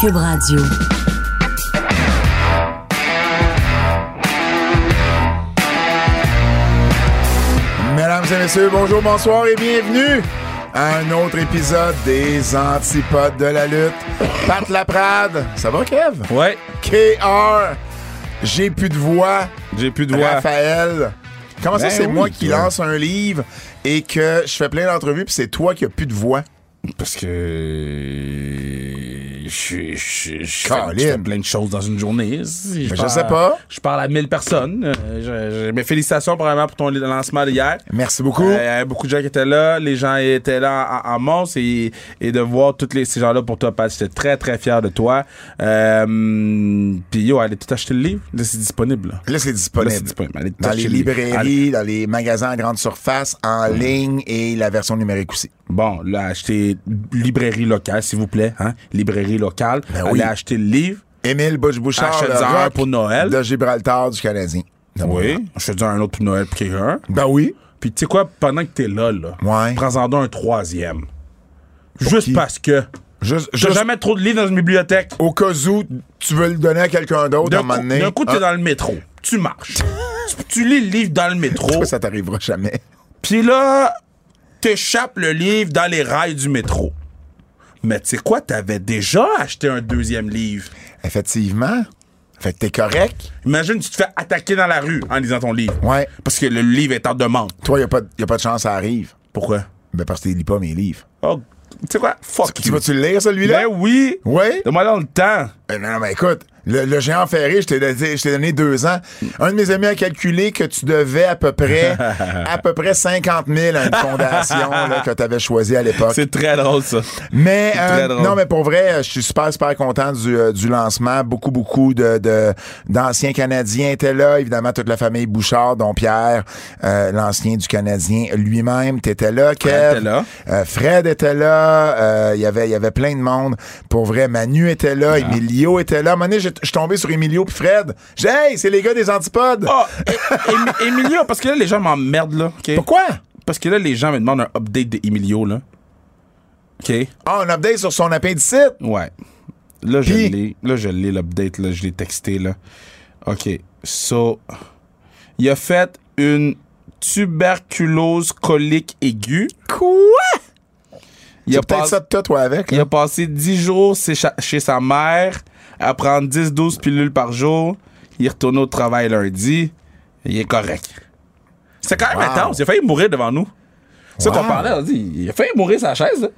Cube Radio. Mesdames et messieurs, bonjour, bonsoir et bienvenue à un autre épisode des Antipodes de la lutte. Pat Laprade, ça va Kev? Ouais, KR, j'ai plus de voix. j'ai plus de voix. Raphaël. Comment ça, Ben c'est oui, moi qui toi. lance un livre et que je fais plein d'entrevues puis c'est toi qui as plus de voix? Parce que je, je, je, je fais, plein de choses dans une journée. Je parle- sais pas. Je parle à 1000 personnes. Euh, je- félicitations probablement pour ton lancement d'hier. Merci beaucoup. Euh, Il y avait beaucoup de gens qui étaient là. Les gens étaient là en, en et, et de voir tous les, ces gens-là pour toi, Pat, j'étais très, très fier de toi. Euh, Puis, yo, allez tout acheter le livre. Là, c'est disponible. là. Là, c'est disponible. Allez Dans les. Allez. librairies, dans les magasins à grande surface, en ligne et la version numérique aussi. Bon, là, achetez librairie locale, s'il vous plaît. Hein? Librairie locale. Ben Allez oui. acheter le livre. Émile Bouche-Bouchard, le rock pour Noël. de Gibraltar du Canadien. Oui. Je te dis un autre pour Noël pour quelqu'un. Ben oui. Puis tu sais quoi, pendant que t'es là, là, Ouais. prends-en donc un troisième. Juste qui? parce que Juste, juste jamais trop de livres dans une bibliothèque. au cas où tu veux le donner à quelqu'un d'autre à un moment donné. d'un coup, t'es Ah, dans le métro. Tu marches. tu, tu lis le livre dans le métro. toi, ça t'arrivera jamais. Puis là, t'échappes le livre dans les rails du métro. Mais tu sais quoi, t'avais déjà acheté un deuxième livre. Effectivement. Fait que t'es correct. Imagine, tu te fais attaquer dans la rue en lisant ton livre. Ouais. Parce que le livre est en demande. Toi, y a pas, de- y a pas de chance, ça arrive. Pourquoi? Ben, parce que tu lis pas mes livres. Oh, tu sais quoi? Fuck Tu you. vas-tu le lire, celui-là? Ben oui! Oui? Donne-moi dans le temps. Ben non, non, mais écoute, le, le géant ferré, je t'ai donné, je t'ai donné deux ans. Un de mes amis a calculé que tu devais à peu près, à peu près 50 000 à une fondation là, que tu avais choisie à l'époque. C'est très drôle, ça. Mais euh, drôle. non, mais pour vrai, je suis super super content du, euh, du lancement. Beaucoup beaucoup de de- d'anciens Canadiens étaient là. Évidemment, toute la famille Bouchard, dont Pierre, euh, l'ancien du Canadien lui-même, t'étais là. Kev. était là. Euh, Fred était là. Euh, Il y avait il y avait plein de monde. Pour vrai, Manu était là. Ah. Emilio était là. À un moment donné, je suis tombé sur Emilio puis Fred. J'ai dit, hey, c'est les gars des antipodes. Oh, Émi- Emilio, parce que là, les gens m'emmerdent, là. Pourquoi? Parce que là, les gens me demandent un update de Emilio, là. OK? Ah, un update sur son appendicite? Ouais. Là, je l'ai. Là, je l'ai, l'update, là. Je l'ai texté, là. OK. So, il a fait une tuberculose colique aiguë. Quoi? Il C'est a, peut-être pas- ça de toi, toi, avec. il là. a passé 10 jours chez sa mère à prendre 10-12 pilules par jour. Il est retourné au travail lundi. Il est correct. C'est quand même Wow. intense. Il a failli mourir devant nous. C'est ça Wow. qu'on parlait. On dit, il a failli mourir sa chaise. là.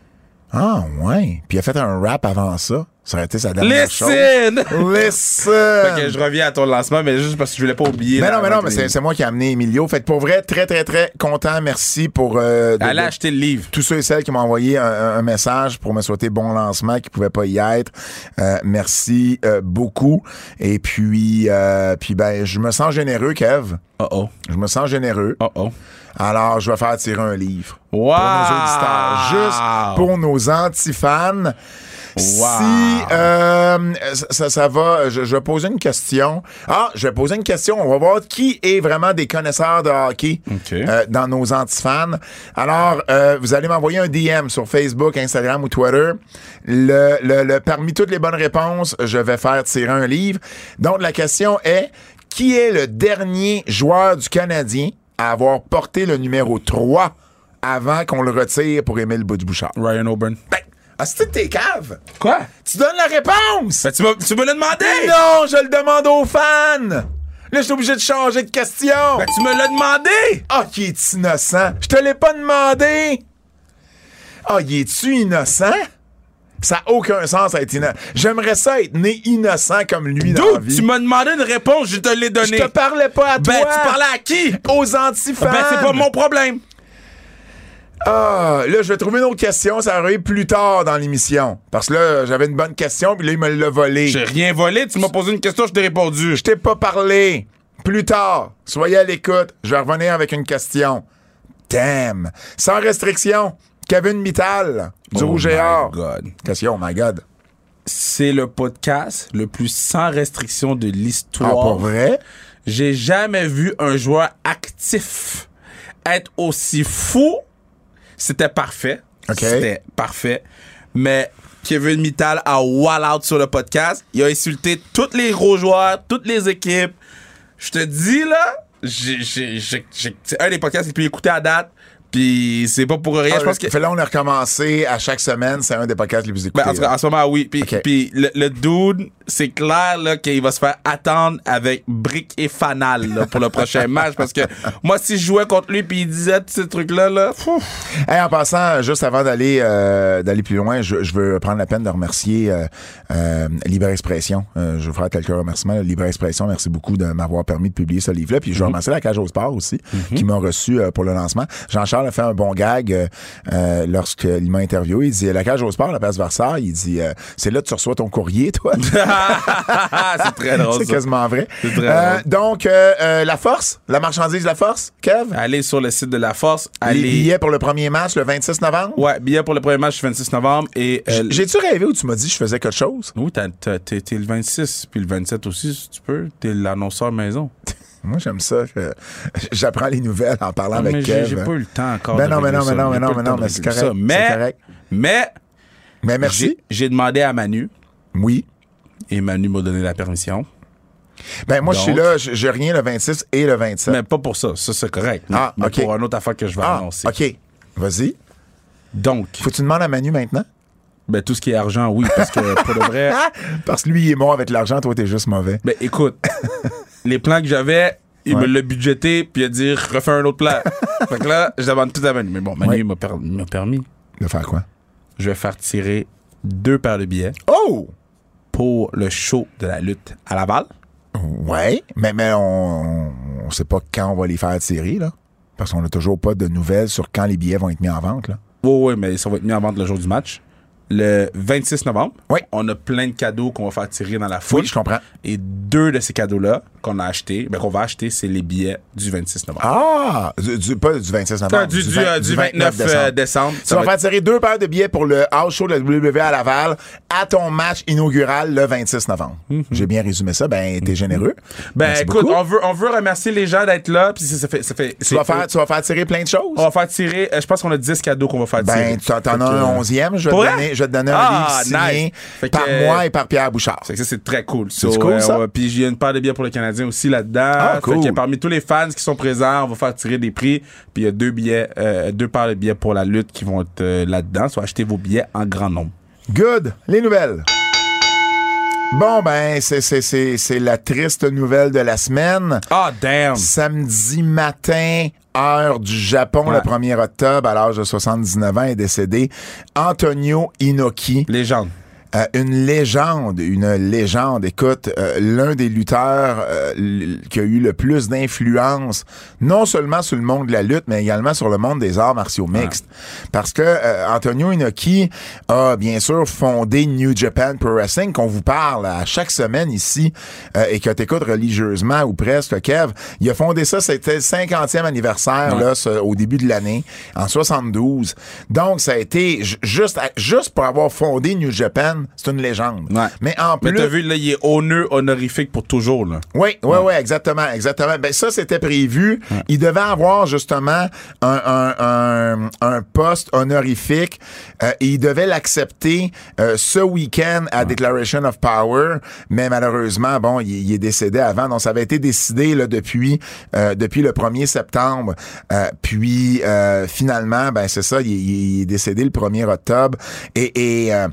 Ah, ouais. Puis il a fait un rap avant ça. Ça aurait été sa dernière chose. Listen! Listen! Fait que je reviens à ton lancement, mais juste parce que je voulais pas oublier. Mais non, mais non, mais c'est moi qui ai amené Emilio. Fait que pour vrai, très, très, très content. Merci pour euh, de- Allez de- acheter le livre. tous ceux et celles qui m'ont envoyé un, un- un message pour me souhaiter bon lancement, qui pouvaient pas y être. Euh, merci euh, beaucoup. Et puis, euh, puis ben, je me sens généreux, Kev. Oh oh. Je me sens généreux. Oh oh. Alors, je vais faire tirer un livre. Wow! Pour nos auditeurs. Juste pour nos antifans. Si euh, ça, ça va, je, je vais poser une question. Ah, je vais poser une question. On va voir qui est vraiment des connaisseurs de hockey OK. euh, dans nos antifans. Alors, euh, vous allez m'envoyer un DM sur Facebook, Instagram ou Twitter. Le, le- le- parmi toutes les bonnes réponses, je vais faire tirer un livre. Donc, la question est qui est le dernier joueur du Canadien à avoir porté le numéro 3 avant qu'on le retire pour Émile Bouchard? Ryan Auburn. Ben, ah, c'est tes caves. Quoi? Tu donnes la réponse. Ben, tu m'as- tu me l'as demandé! Non, je le demande aux fans. Là, je suis obligé de changer de question. Ben, tu me l'as demandé! Ah, qui est innocent? Je te l'ai pas demandé. Ah, il est-tu innocent? Ça n'a aucun sens à être innocent. J'aimerais ça être né innocent comme lui dans la vie. tu m'as demandé une réponse, je te l'ai Je donnée. te parlais pas à toi. Ben, tu parlais à qui? aux antifans. Ben, c'est pas mon problème. Ah, là, je vais trouver une autre question. Ça arrive plus tard dans l'émission. Parce que là, j'avais une bonne question, puis là, il me l'a volé. J'ai rien volé, tu m'as posé une question, je t'ai répondu. Je t'ai pas parlé. Plus tard, soyez à l'écoute. Je vais revenir avec une question. Damn. Sans restriction. Kevin Mittal, du Oh Rouge et my Or. God. Question, oh my God. C'est le podcast le plus sans restriction de Ah, l'histoire. pour vrai? J'ai jamais vu un joueur actif être aussi fou. C'était parfait. C'était parfait. mais Kevin Mittal a wall out sur le podcast. Il a insulté tous les gros joueurs, toutes les équipes. Je te dis, là, c'est un des podcasts les plus écoutés à date. Puis c'est pas pour rien. je pense que. Fait là, on a recommencé à chaque semaine. C'est un des podcasts les plus écoutés. Ben, en cas, ce moment, oui. Puis, le, le dude, c'est clair là, qu'il va se faire attendre avec briques et fanal là, pour le prochain match. Parce que moi, si je jouais contre lui puis il disait tous ces trucs-là, là. Hey, en passant, juste avant d'aller euh, d'aller plus loin, je, je veux prendre la peine de remercier euh, euh, Libre Expression. Euh, je veux faire quelques remerciements. Libre Expression, merci beaucoup de m'avoir permis de publier ce livre-là. Puis je veux remercier la Cage au Sport aussi, qui m'a reçu euh, pour le lancement. Jean-Charles a fait un bon gag euh, euh, lorsqu'il m'a interviewé. Il dit La Cage au Sport, la place Versailles, il dit euh, C'est là que tu reçois ton courrier, toi. c'est très drôle. C'est quasiment vrai. C'est très drôle. donc, euh, la force, la marchandise de la force, Kev? Allez sur le site de la Force. Les Allez. billets pour le premier match le 26 novembre? Ouais, billets pour le premier match le 26 novembre. Et. J'ai-tu rêvé où tu m'as dit que je faisais quelque chose? oui, t'es le 26, puis le 27 aussi, si tu peux. T'es l'annonceur maison. Moi, j'aime ça. J'apprends les nouvelles en parlant Ah, mais avec Kev. j'ai pas eu le temps encore. Ben de non, mais non, mais non, mais non, mais non, mais c'est correct. Mais, correct. mais, Mais merci. j'ai- demandé à Manu, Oui. et Manu m'a donné la permission. Ben, moi, je suis là, je- j'ai rien le 26 et le 27. Mais pas pour ça, ça c'est correct. Ah, mais pour une autre affaire que je vais ah, annoncer. OK. Vas-y. Donc, Faut que tu demandes à Manu maintenant? ben, tout ce qui est argent, oui, parce que pour de vrai. Parce que lui, il est bon avec l'argent, toi, t'es juste mauvais. Ben écoute, les plans que j'avais, il Ouais. me l'a budgété, puis il a dit refais un autre plan. fait que là, je demande tout à Manu. Mais bon, Manu Ouais. il m'a per- il m'a permis. De faire quoi? Je vais faire tirer deux paires de billets Oh! pour le show de la lutte à Laval. Ouais, mais, mais on, on sait pas quand on va les faire tirer, là. Parce qu'on n'a toujours pas de nouvelles sur quand les billets vont être mis en vente, là. Oui, oui, mais ça va être mis en vente le jour du match. Le 26 novembre, Oui. on a plein de cadeaux qu'on va faire tirer dans la foule. Oui, je comprends. Et deux de ces cadeaux-là qu'on a achetés, ben, qu'on va acheter, c'est les billets du 26 novembre. Ah! Du, du- pas du 26 novembre. Ah, du, du, vingt- euh, du 29 euh, décembre. Tu Ça vas va faire tirer deux paires de billets pour le house show de la WWE à Laval à ton match inaugural le 26 novembre. J'ai bien résumé ça. Ben, t'es généreux. Mm-hmm. Ben Merci écoute, beaucoup. on veut, on veut remercier les gens d'être là. Puis ça, ça fait, ça fait, tu, vas faire, tu vas faire tirer plein de choses? On va faire tirer. euh, je pense qu'on a 10 cadeaux qu'on va faire tirer. Ben, tu en t'en as un onzième. Je vais, Pour te vrai? donner, je vais te donner un Ah, livre signé nice. Fait par que- moi et par Pierre Bouchard. Que ça, c'est très cool. C'est cool, ça? Puis a une paire de billets pour le Canadien aussi là-dedans. Ah, Fait cool. que parmi tous les fans qui sont présents, on va faire tirer des prix. Puis il y a deux billets, euh, deux paires de billets pour la lutte qui vont être euh, là-dedans. Soit acheter vos billets en grand nombre. Good. Les nouvelles. Bon, ben, c'est, c'est, c'est, c'est la triste nouvelle de la semaine. Ah, damn! Samedi matin, heure du Japon, Ouais. le 1er octobre, à l'âge de 79 ans, est décédé Antonio Inoki. Légende. Euh, une légende, une légende. Écoute, euh, l'un des lutteurs euh, qui a eu le plus d'influence, non seulement sur le monde de la lutte, mais également sur le monde des arts martiaux mixtes. Parce que euh, Antonio Inoki a bien sûr fondé New Japan Pro Wrestling, qu'on vous parle à chaque semaine ici euh, et que t'écoutes religieusement ou presque, Kev. Il a fondé ça, c'était le 50e anniversaire là, ce- au début de l'année, en 72. Donc, ça a été ju- juste, à- juste pour avoir fondé New Japan, c'est une légende. Ouais. Mais en plus, Mais t'as vu, là, il est honneur honorifique pour toujours, là. oui, oui, oui, exactement, exactement. Ben ça, c'était prévu. Il devait avoir justement un, un, un, un poste honorifique euh, et il devait l'accepter euh, ce week-end à Declaration of Power, mais malheureusement, bon, il, il est décédé avant. Donc, ça avait été décidé là, depuis euh, depuis le 1er septembre. Euh, puis euh, finalement, ben c'est ça, il, il est décédé le 1er octobre. Et, et euh,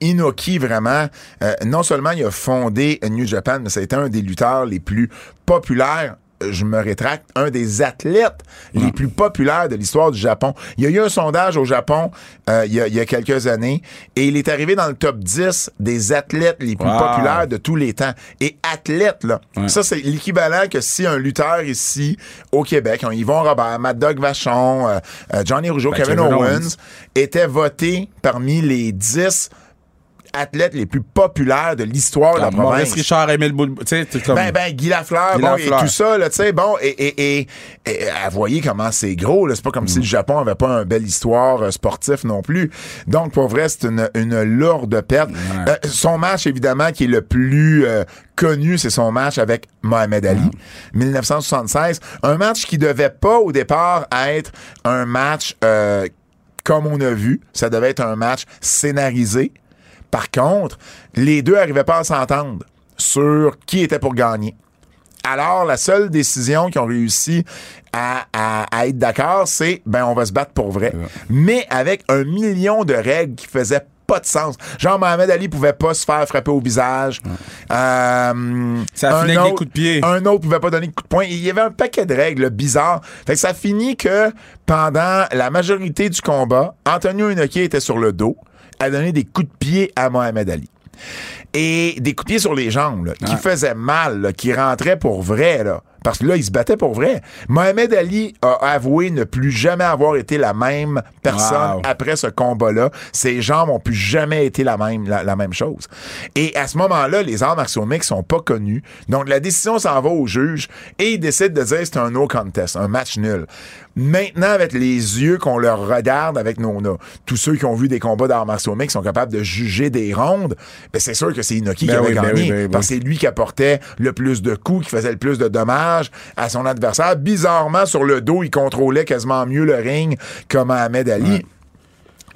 Inoki, vraiment, euh, non seulement il a fondé New Japan, mais ça a été un des lutteurs les plus populaires euh, je me rétracte, un des athlètes les plus populaires de l'histoire du Japon. Il y a eu un sondage au Japon euh, il, y a, il y a quelques années et il est arrivé dans le top 10 des athlètes les plus Wow. populaires de tous les temps. Et athlète, là, Ouais. ça c'est l'équivalent que si un lutteur ici au Québec, un Yvon Robert, Mad Dog Vachon, euh, euh, Johnny Rougeau, Ben, Kevin, Owens. était voté parmi les 10 athlètes les plus populaires de l'histoire de la Maurice province. Richard. Tu sais, comme... Ben, ben, Guy Lafleur, Guy bon, Lafleur. et tout ça, là, tu sais, bon, et, et, et, et, voyez comment c'est gros, là. C'est pas comme Mm. si le Japon avait pas une belle histoire euh, sportive non plus. Donc, pour vrai, c'est une, une lourde perte. Euh, son match, évidemment, qui est le plus euh, connu, c'est son match avec Mohamed Ali, 1976. Un match qui devait pas, au départ, être un match, euh, comme on a vu. Ça devait être un match scénarisé. Par contre, les deux n'arrivaient pas à s'entendre sur qui était pour gagner. Alors, la seule décision qu'ils ont réussi à, à- à être d'accord, c'est ben on va se battre pour vrai. Mais avec un million de règles qui faisaient pas de sens. Genre, Mohamed Ali pouvait pas se faire frapper au visage. Euh, Ça finit avec des coups de pied. Un autre pouvait pas donner de coup de poing. Il y avait un paquet de règles bizarres. Fait que ça finit que pendant la majorité du combat, Antonio Inoki était sur le dos, a donné des coups de pied à Mohamed Ali. Et des coups de pied sur les jambes, là, qui faisaient mal, là, qui rentraient pour vrai, là. Parce que là, il se battait pour vrai. Mohamed Ali a avoué ne plus jamais avoir été la même personne Wow. après ce combat-là. Ses jambes ont plus jamais été la même, la, la même chose. Et à ce moment-là, les arts martiaux mixtes sont pas connus. Donc, la décision s'en va au juge et il décide de dire c'est un no contest, un match nul. Maintenant, avec les yeux qu'on leur regarde, avec nos, nos- tous ceux qui ont vu des combats d'arts martiaux mixtes sont capables de juger des rondes, ben c'est sûr que c'est Inoki Ben qui avait oui, ben gagné. ben oui. Parce que c'est lui qui apportait le plus de coups, qui faisait le plus de dommages à son adversaire. Bizarrement, sur le dos, il contrôlait quasiment mieux le ring que Mohamed Ali.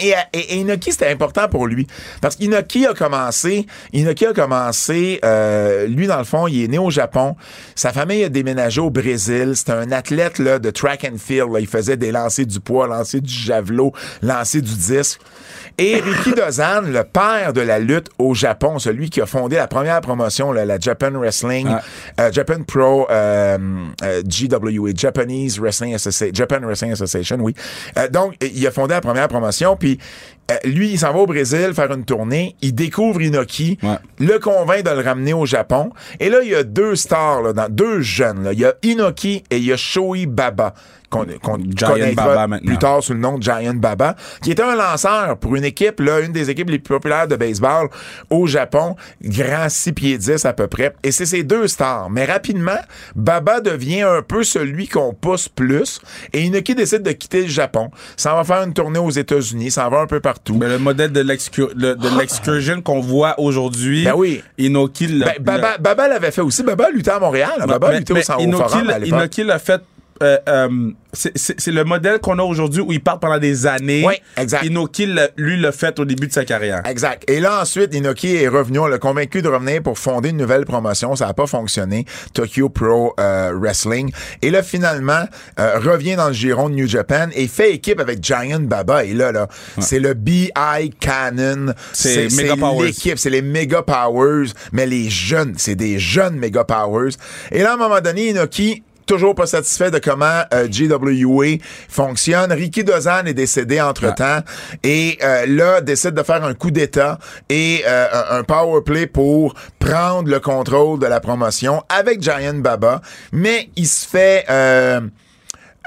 Et, et, c'était important pour lui. Parce qu'Inoki a commencé, Inoki a commencé, euh, lui, dans le fond, il est né au Japon. Sa famille a déménagé au Brésil. C'était un athlète là, de track and field. Il faisait des lancers du poids, lancer du javelot, lancer du disque. Et Ricky Dozan, le père de la lutte au Japon, celui qui a fondé la première promotion, là, la Japan Wrestling, euh, Japan Pro euh, euh, GWA, Japanese Wrestling Association, Japan Wrestling Association, oui. Euh, donc, il a fondé la première promotion, puis lui, il s'en va au Brésil faire une tournée, il découvre Inoki, Ouais. le convainc de le ramener au Japon, et là, il y a deux stars, là, dans, deux jeunes, là. il y a Inoki et il y a Shoei Baba, qu'on connaîtra Baba maintenant. plus tard sous le nom de Giant Baba, qui était un lanceur pour une équipe, là, une des équipes les plus populaires de baseball au Japon, grand 6 pieds 10 à peu près. Et c'est ces deux stars. Mais rapidement, Baba devient un peu celui qu'on pousse plus. Et Inoki décide de quitter le Japon. Ça va faire une tournée aux États-Unis. Ça va un peu partout. Mais le modèle de l'excur- le- de l'excursion qu'on voit aujourd'hui, Ben oui. Inoki l'a- Ben, Baba, Baba l'avait fait aussi. Baba luttait à Montréal. Baba Mais- luttait mais au, l'époque. Inoki l'a fait. Euh, euh, c'est- le modèle qu'on a aujourd'hui où il part pendant des années. Oui, exact. Inoki, lui, l'a fait au début de sa carrière. Exact. Et là, ensuite, Inoki est revenu. On l'a convaincu de revenir pour fonder une nouvelle promotion. Ça n'a pas fonctionné. Tokyo Pro euh, Wrestling. Et là, finalement, revient dans le giron de New Japan et fait équipe avec Giant Baba. Et là, là, c'est le BI Cannon. C'est l'équipe. C'est les Mega Powers. Mais les jeunes, c'est des jeunes Mega Powers. Et là, à un moment donné, Inoki toujours pas satisfait de comment euh, GWA fonctionne. Ricky Dozan est décédé entre-temps et euh, là décide de faire un coup d'état et euh, un, un power play pour prendre le contrôle de la promotion avec Giant Baba, mais il se fait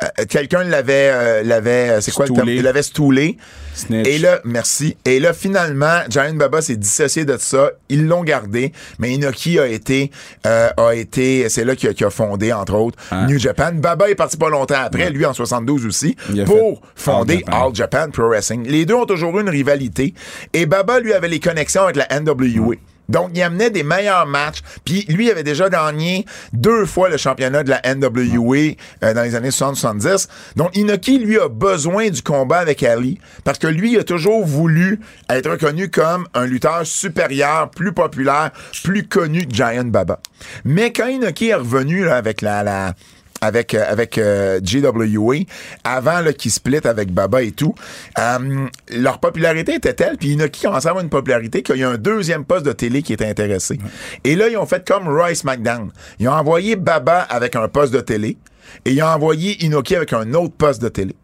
euh, quelqu'un l'avait euh, l'avait euh, c'est quoi le terme? Il l'avait stoulé. Snitch. et là merci. Et là finalement Giant Baba s'est dissocié de ça. Ils l'ont gardé. Mais Inoki a été euh, a été c'est là qu'il a, a fondé entre autres Hein? New Japan. Baba est parti pas longtemps après. Lui en 72 aussi pour fonder All Japan. All Japan Pro Wrestling. Les deux ont toujours eu une rivalité. Et Baba lui avait les connexions avec la NWA donc, il amenait des meilleurs matchs. Puis, lui, avait déjà gagné deux fois le championnat de la NWA euh, dans les années 60-70. Donc, Inoki, lui, a besoin du combat avec Ali parce que lui, il a toujours voulu être reconnu comme un lutteur supérieur, plus populaire, plus connu que Giant Baba. Mais quand Inoki est revenu avec la... la avec euh, avec euh, GWA avant là qu'ils split avec Baba et tout euh, leur popularité était telle puis Inoki commençait à avoir une popularité qu'il y a un deuxième poste de télé qui était intéressé. Et là ils ont fait comme Royce McDown ils ont envoyé Baba avec un poste de télé et ils ont envoyé Inoki avec un autre poste de télé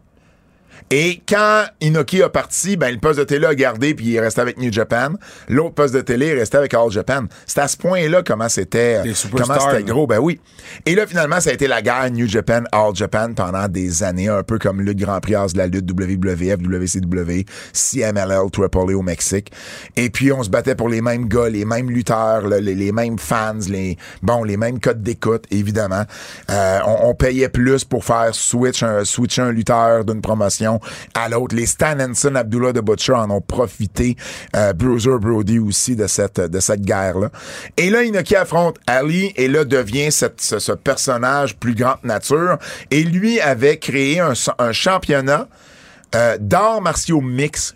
et quand Inoki a parti, ben, le poste de télé a gardé puis il est resté avec New Japan. L'autre poste de télé est resté avec All Japan. C'est à ce point-là comment c'était, Des comment c'était gros. Ben oui. Et là, finalement, ça a été la guerre New Japan, All Japan pendant des années, un peu comme le Grand Prix de la lutte WWF, WCW, CMLL, Triple A au Mexique. Et puis, on se battait pour les mêmes gars, les mêmes lutteurs, là, les, les mêmes fans, les, bon, les mêmes codes d'écoute, évidemment. Euh, on, on payait plus pour faire switch un, switcher un lutteur d'une promotion à l'autre. Les Stan Henson, Abdullah de Butcher en ont profité. Euh, Bruiser Brody aussi de cette, de cette guerre-là. Et là, Inoki affronte Ali et là devient ce, ce personnage plus grande nature. Et lui avait créé un, un championnat euh, martiaux mix.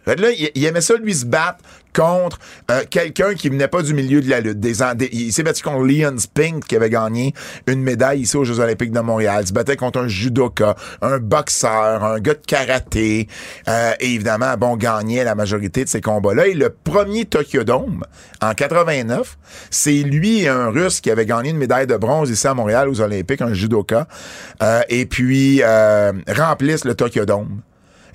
Il, aimait ça, lui, se battre contre euh, quelqu'un qui venait pas du milieu de la lutte. Il s'est battu contre Leon Spink, qui avait gagné une médaille ici aux Jeux olympiques de Montréal. Il se battait contre un judoka, un boxeur, un gars de karaté. Euh, et évidemment, bon, gagnait la majorité de ces combats-là. Et le premier Tokyo Dome, en 89, c'est lui et un Russe qui avait gagné une médaille de bronze ici à Montréal aux Olympiques, un judoka. Euh, et puis, remplissent le Tokyo Dome.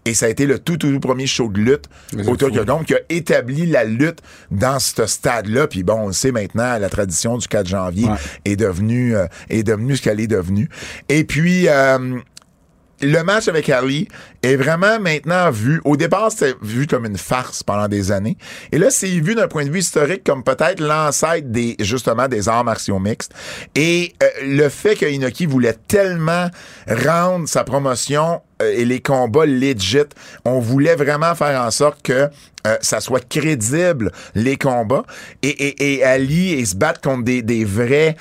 Et ça a été le tout, tout, tout premier show de lutte au Tokyo. Dome qui a établi la lutte dans ce stade-là. Puis bon, on le sait maintenant, la tradition du 4 janvier Ouais. est devenue euh, est devenue ce qu'elle est devenue. Et puis euh, le match avec Ali est vraiment maintenant vu. Au départ, c'était vu comme une farce pendant des années. Et là, c'est vu d'un point de vue historique comme peut-être l'ancêtre des, justement, des arts martiaux mixtes. Et euh, le fait que Inoki voulait tellement rendre sa promotion euh, et les combats legit, on voulait vraiment faire en sorte que euh, ça soit crédible, les combats. Et, et, et Ali, et se battre contre des, des vrais...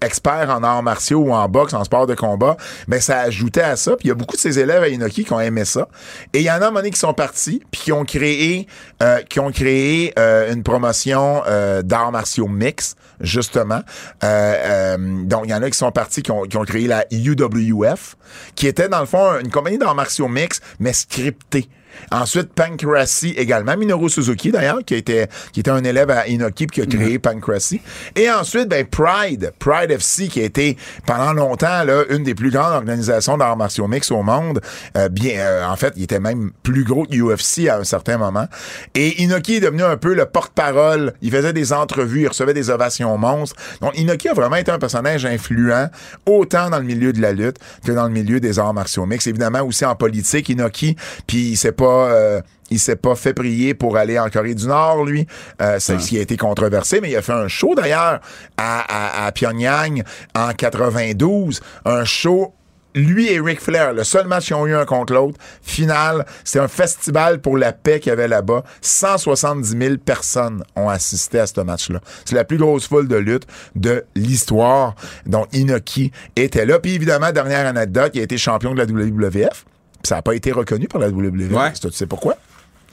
experts en arts martiaux ou en boxe, en sport de combat, ben ça ajoutait à ça. Puis il y a beaucoup de ses élèves à Inoki qui ont aimé ça. Et il y en a un qui sont partis, puis qui ont créé, euh, qui ont créé euh, une promotion euh, d'arts martiaux mix, justement. Euh, euh, donc il y en a qui sont partis, qui ont, qui ont créé la UWF, qui était dans le fond une compagnie d'arts martiaux mix, mais scriptée. Ensuite, Pancrasy également. Minoru Suzuki, d'ailleurs, qui était, qui était un élève à Inoki puis qui a créé Pancrasy. Et ensuite, ben, Pride. Pride FC, qui a été, pendant longtemps, là, une des plus grandes organisations d'arts martiaux mix au monde. Euh, bien, euh, en fait, il était même plus gros que UFC à un certain moment. Et Inoki est devenu un peu le porte-parole. Il faisait des entrevues, il recevait des ovations monstres. Donc, Inoki a vraiment été un personnage influent, autant dans le milieu de la lutte que dans le milieu des arts martiaux mix. Évidemment, aussi en politique, Inoki, puis il s'est pas... euh, il s'est pas fait prier pour aller en Corée du Nord, lui. Euh, c'est ce qui a été controversé, mais il a fait un show d'ailleurs à, à, à Pyongyang en 92. Un show lui et Ric Flair, le seul match qu'ils ont eu un contre l'autre, final, c'était un festival pour la paix qu'il y avait là-bas. 170 000 personnes ont assisté à ce match-là. C'est la plus grosse foule de lutte de l'histoire. Donc, Inoki était là. Puis évidemment, dernière anecdote, il a été champion de la WWF. Ça n'a pas été reconnu par la. Ouais. Tu sais pourquoi?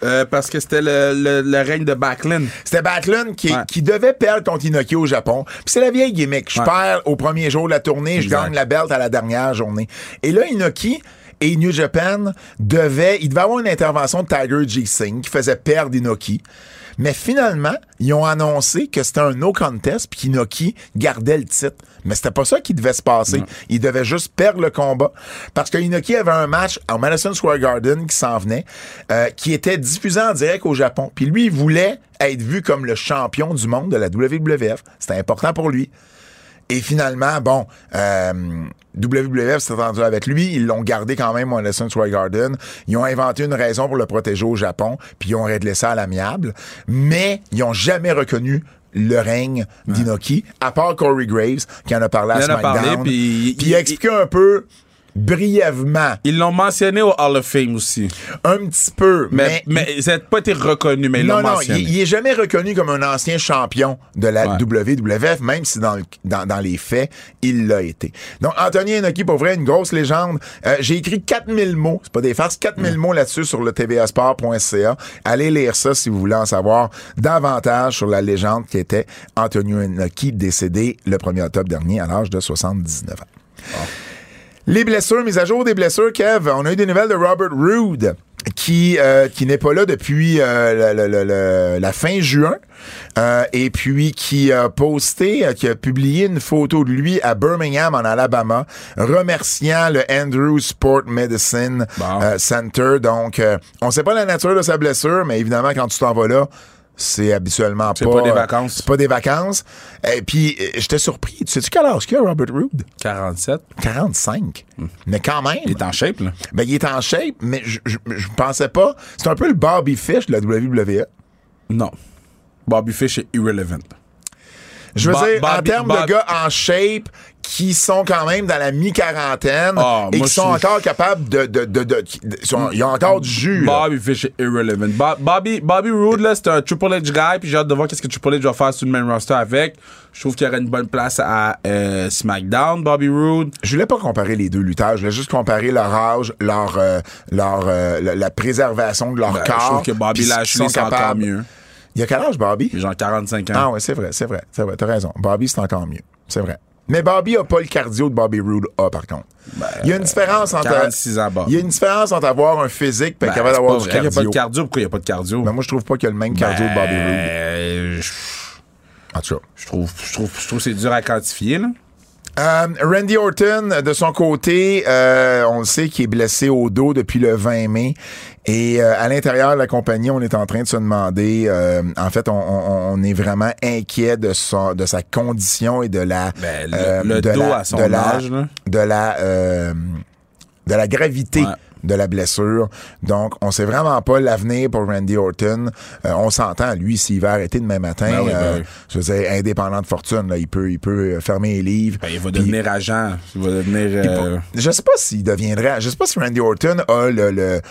Euh, parce que c'était le, le, le règne de Backlund. C'était Backlund qui, Ouais. qui devait perdre contre Inoki au Japon. Puis c'est la vieille gimmick. Je Ouais. perds au premier jour de la tournée, je gagne la belt à la dernière journée. Et là, Inoki et New Japan devaient... Il devait avoir une intervention de Tiger G. Singh qui faisait perdre Inoki. Mais finalement, ils ont annoncé que c'était un no contest puis qu'Inoki gardait le titre. Mais c'était pas ça qui devait se passer. Il devait juste perdre le combat parce que Inoki avait un match au Madison Square Garden qui s'en venait, euh, qui était diffusé en direct au Japon. Puis lui, il voulait être vu comme le champion du monde de la WWF. C'était important pour lui. Et finalement, bon, euh, WWF s'est entendu avec lui. Ils l'ont gardé quand même au Madison Square Garden. Ils ont inventé une raison pour le protéger au Japon, puis ils ont réglé ça à l'amiable. Mais ils ont jamais reconnu le règne d'Inoki, à part Corey Graves, qui en a parlé à Il en a SmackDown. Puis il a expliqué un peu brièvement, Ils l'ont mentionné au Hall of Fame aussi. un petit peu, Mais, mais, ça n'a pas été reconnu, mais ils non, l'ont non, mentionné. il, il est jamais reconnu comme un ancien champion de la Ouais. WWF, même si dans, le- dans, dans les faits, il l'a été. Donc, Anthony Inoki, pour vrai, une grosse légende. Euh, J'ai écrit 4000 mots, c'est pas des farces, 4000 mots là-dessus sur le tvasport.ca. Allez lire ça si vous voulez en savoir davantage sur la légende qui était Anthony Inoki, décédé le 1er octobre dernier à l'âge de 79 ans. Les blessures, mise à jour des blessures, Kev. On a eu des nouvelles de Robert Roode qui euh, qui n'est pas là depuis euh, le- le- le- la fin juin euh, et puis qui a posté, qui a publié une photo de lui à Birmingham en Alabama, remerciant le Andrew Sport Medicine Bon. Center. Donc, euh, on sait pas la nature de sa blessure, mais évidemment, quand tu t'en vas là, c'est habituellement pas... C'est pas des vacances. C'est pas des vacances. Et puis, euh, j'étais surpris. Tu sais-tu quel âge qu'il a, Robert Roode? 47. 45. Mais quand même. Il est en shape, là. Ben, il est en shape, mais je, je, je pensais pas. C'est un peu le Bobby Fish de la WWE. Non. Bobby Fish est irrelevant. Je veux dire, en termes de gars en shape, qui sont quand même dans la mi-quarantaine Ah, et qui sont encore capables de... de, de, de- de- sont- ils ont encore du jus. là. Bobby Fish est irrelevant. Bo- Bobby, Bobby Roode, là, c'est un Triple H guy, puis j'ai hâte de voir qu'est-ce que Triple H va faire sur le main roster avec. Je trouve qu'il y aurait une bonne place à euh, SmackDown, Bobby Roode. Je voulais pas comparer les deux lutteurs. Je voulais juste comparer leur âge, leur, euh, leur, euh, la, la préservation de leur Ben, corps. je trouve que Bobby Lashley, c'est encore mieux. Il y a quel âge, Bobby? Genre 45 ans. Ah ouais, c'est vrai, c'est vrai, c'est vrai. T'as raison. Bobby, c'est encore mieux. C'est vrai. Mais Bobby a pas le cardio de Bobby Roode a, par contre. il y a une différence entre. 46 ans, Bobby. Il y a une différence entre avoir un physique et Ben, capable d'avoir du vrai, Il n'y a pas cardio. de cardio. Pourquoi il n'y a pas de cardio? Ben, moi, je trouve pas qu'il y a le même cardio de Bobby Roode. Ben, je- En tout cas. Je trouve, je trouve, je trouve que c'est dur à quantifier, là. Euh, Randy Orton, de son côté, euh, on le sait qu'il est blessé au dos depuis le 20 mai. Et euh, à l'intérieur de la compagnie, on est en train de se demander, euh, en fait, on, on- on est vraiment inquiet de, son, de sa condition et de la... Ben, le- euh, le de dos la- à son de la- là. De la, euh, de la gravité. Ouais. de la blessure. Donc, on sait vraiment pas l'avenir pour Randy Orton. Euh, on s'entend, lui, s'il va arrêter demain matin, Ben oui, ben euh, oui. je veux dire, indépendant de fortune, là, il peut, il peut euh, fermer les livres. Ben, il va devenir agent. Il va devenir. euh, Je sais pas s'il deviendrait. Je sais pas si Randy Orton a le. le-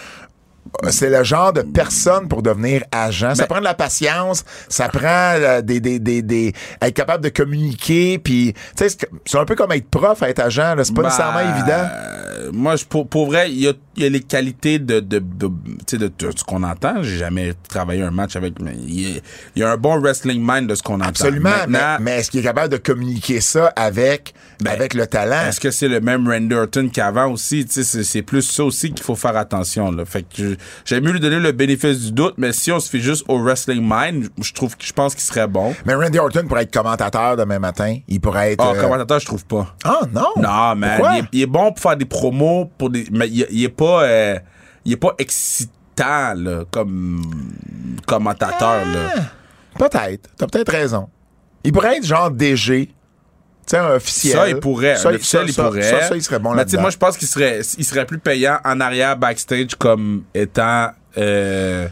c'est le genre de personne pour devenir agent. ça Ben- prend de la patience, ça prend euh, des, des, des, des- être capable de communiquer, puis tu sais, c'est un peu comme être prof, être agent. là. C'est pas Ben, nécessairement évident. euh, moi, je, pour, pour vrai, il y a, il y a les qualités de, de, de, tu sais, de, de ce qu'on entend. J'ai jamais travaillé un match avec, mais il y, a, il y a un bon wrestling mind de ce qu'on entend. Absolument. Mais, Maintenant, mais est-ce qu'il est capable de communiquer ça avec, Ben, avec le talent? Est-ce que c'est le même Randy Orton qu'avant aussi? Tu sais, C'est, c'est plus ça aussi qu'il faut faire attention. Là. Fait que j'aime mieux lui donner le bénéfice du doute, mais si on se fait juste au wrestling mind, je trouve je pense qu'il serait bon. Mais Randy Orton pourrait être commentateur demain matin. Il pourrait être. Ah, euh, commentateur, je trouve pas. Ah, non? Non, mais est, il est bon pour faire des promos pour des. Mais il, il est pas. Euh, il est pas excitant là, comme commentateur. Là. Peut-être. T'as peut-être raison. Il pourrait être genre DG. Tu sais, un officiel. Ça, il pourrait. Ça, officiel, il ça, pourrait. Ça, ça, il serait bon Mais tu sais, moi, je pense qu'il serait, il serait plus payant en arrière backstage comme étant. Euh,